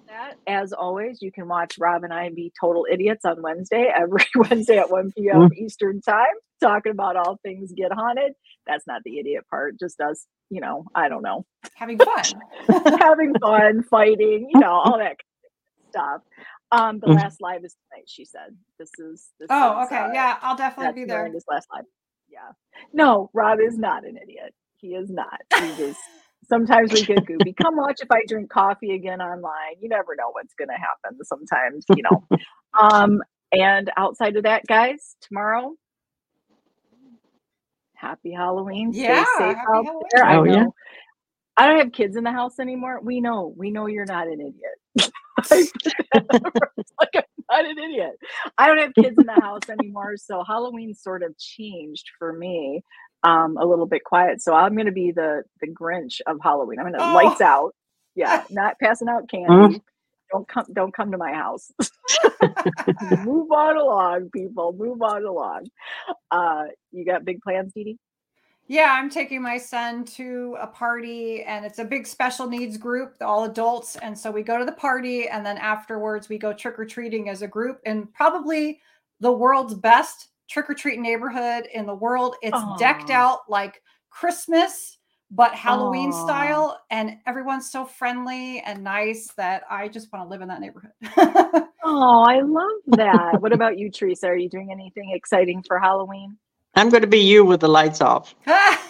that, as always, you can watch Rob and I be total idiots on Wednesday, every [laughs] Wednesday at 1 p.m. Eastern time, talking about all things get haunted. That's not the idiot part, just us, you know, I don't know, Having fun. [laughs] having fun, fighting, you know, all that kind of stuff. Um, the Mhm. last live is tonight, she said. This is this Oh, is, okay. uh, Yeah, I'll definitely be there. Miranda's last live. Yeah. No, Rob is not an idiot. He is not. He just [laughs] sometimes we get goofy. Come watch if I drink coffee again online. You never know what's gonna happen sometimes, you know. [laughs] um, and outside of that, guys, tomorrow. Happy Halloween. Yeah, Stay safe happy out Halloween. there. I Oh, know. yeah. I don't have kids in the house anymore. We know. We know you're not an idiot. [laughs] [laughs] like I'm not an idiot. I don't have kids in the house anymore, so Halloween sort of changed for me. Um, a little bit quiet. So I'm gonna be the the Grinch of Halloween. I'm gonna Oh. lights out. Yeah, [laughs] not passing out candy. Don't come don't come to my house. [laughs] Move on along, people. Move on along. Uh you got big plans, Dee Dee? Yeah, I'm taking my son to a party and it's a big special needs group, all adults. And so we go to the party and then afterwards we go trick or treating as a group and probably the world's best trick or treat neighborhood in the world. It's decked out like Christmas, but Halloween Aw. style, and everyone's so friendly and nice that I just want to live in that neighborhood. Oh, I love that. [laughs] what about you, Teresa? Are you doing anything exciting for Halloween? I'm going to be you with the lights off. [laughs]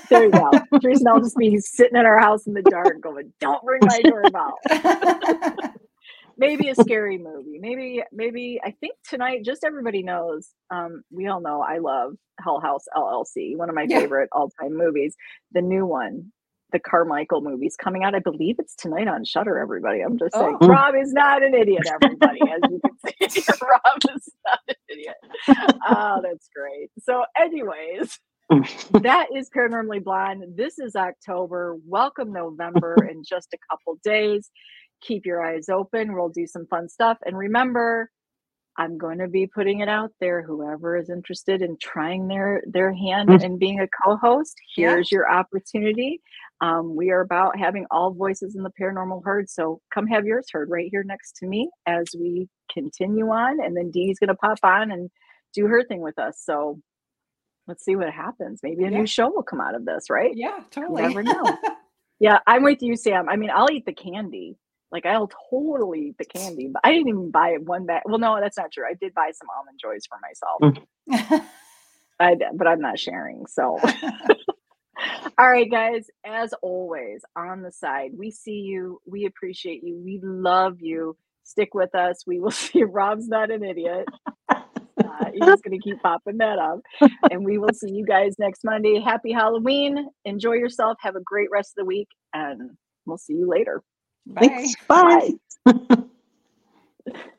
There you go. Teresa and I'll just be sitting in our house in the dark going, don't ring my doorbell. [laughs] maybe a scary movie. Maybe, maybe I think tonight, just everybody knows, um, we all know I love Hell House LLC, one of my Yeah. favorite all-time movies. The new one, the Carmichael movie's coming out. I believe it's tonight on Shudder. Everybody, I'm just saying, Oh. Rob is not an idiot. Everybody, as you can see, [laughs] [laughs] Rob is not an idiot. Oh, that's great. So, anyways, [laughs] that is Paranormally Blonde. This is October. Welcome November in just a couple days. Keep your eyes open. We'll do some fun stuff. And remember, I'm going to be putting it out there. Whoever is interested in trying their their hand Mm. in being a co-host, Yeah. here's your opportunity. Um, we are about having all voices in the paranormal heard. So come have yours heard right here next to me as we continue on. And then Dee's going to pop on and do her thing with us. So let's see what happens. Maybe a Yeah. new show will come out of this, right? yeah, totally. never know. [laughs] Yeah, I'm with you, Sam. I mean, I'll eat the candy. Like I'll totally eat the candy, but I didn't even buy one bag. Well, no, that's not true. I did buy some almond joys for myself. [laughs] I did, but I'm not sharing. So, [laughs] all right, guys. As always, on the side, we see you. We appreciate you. We love you. Stick with us. We will [laughs] see. Rob's not an idiot. Uh, he's just going to keep popping that up. And we will see you guys next Monday. Happy Halloween. Enjoy yourself. Have a great rest of the week. And we'll see you later. Bye. Thanks. Bye. Bye. [laughs] [laughs]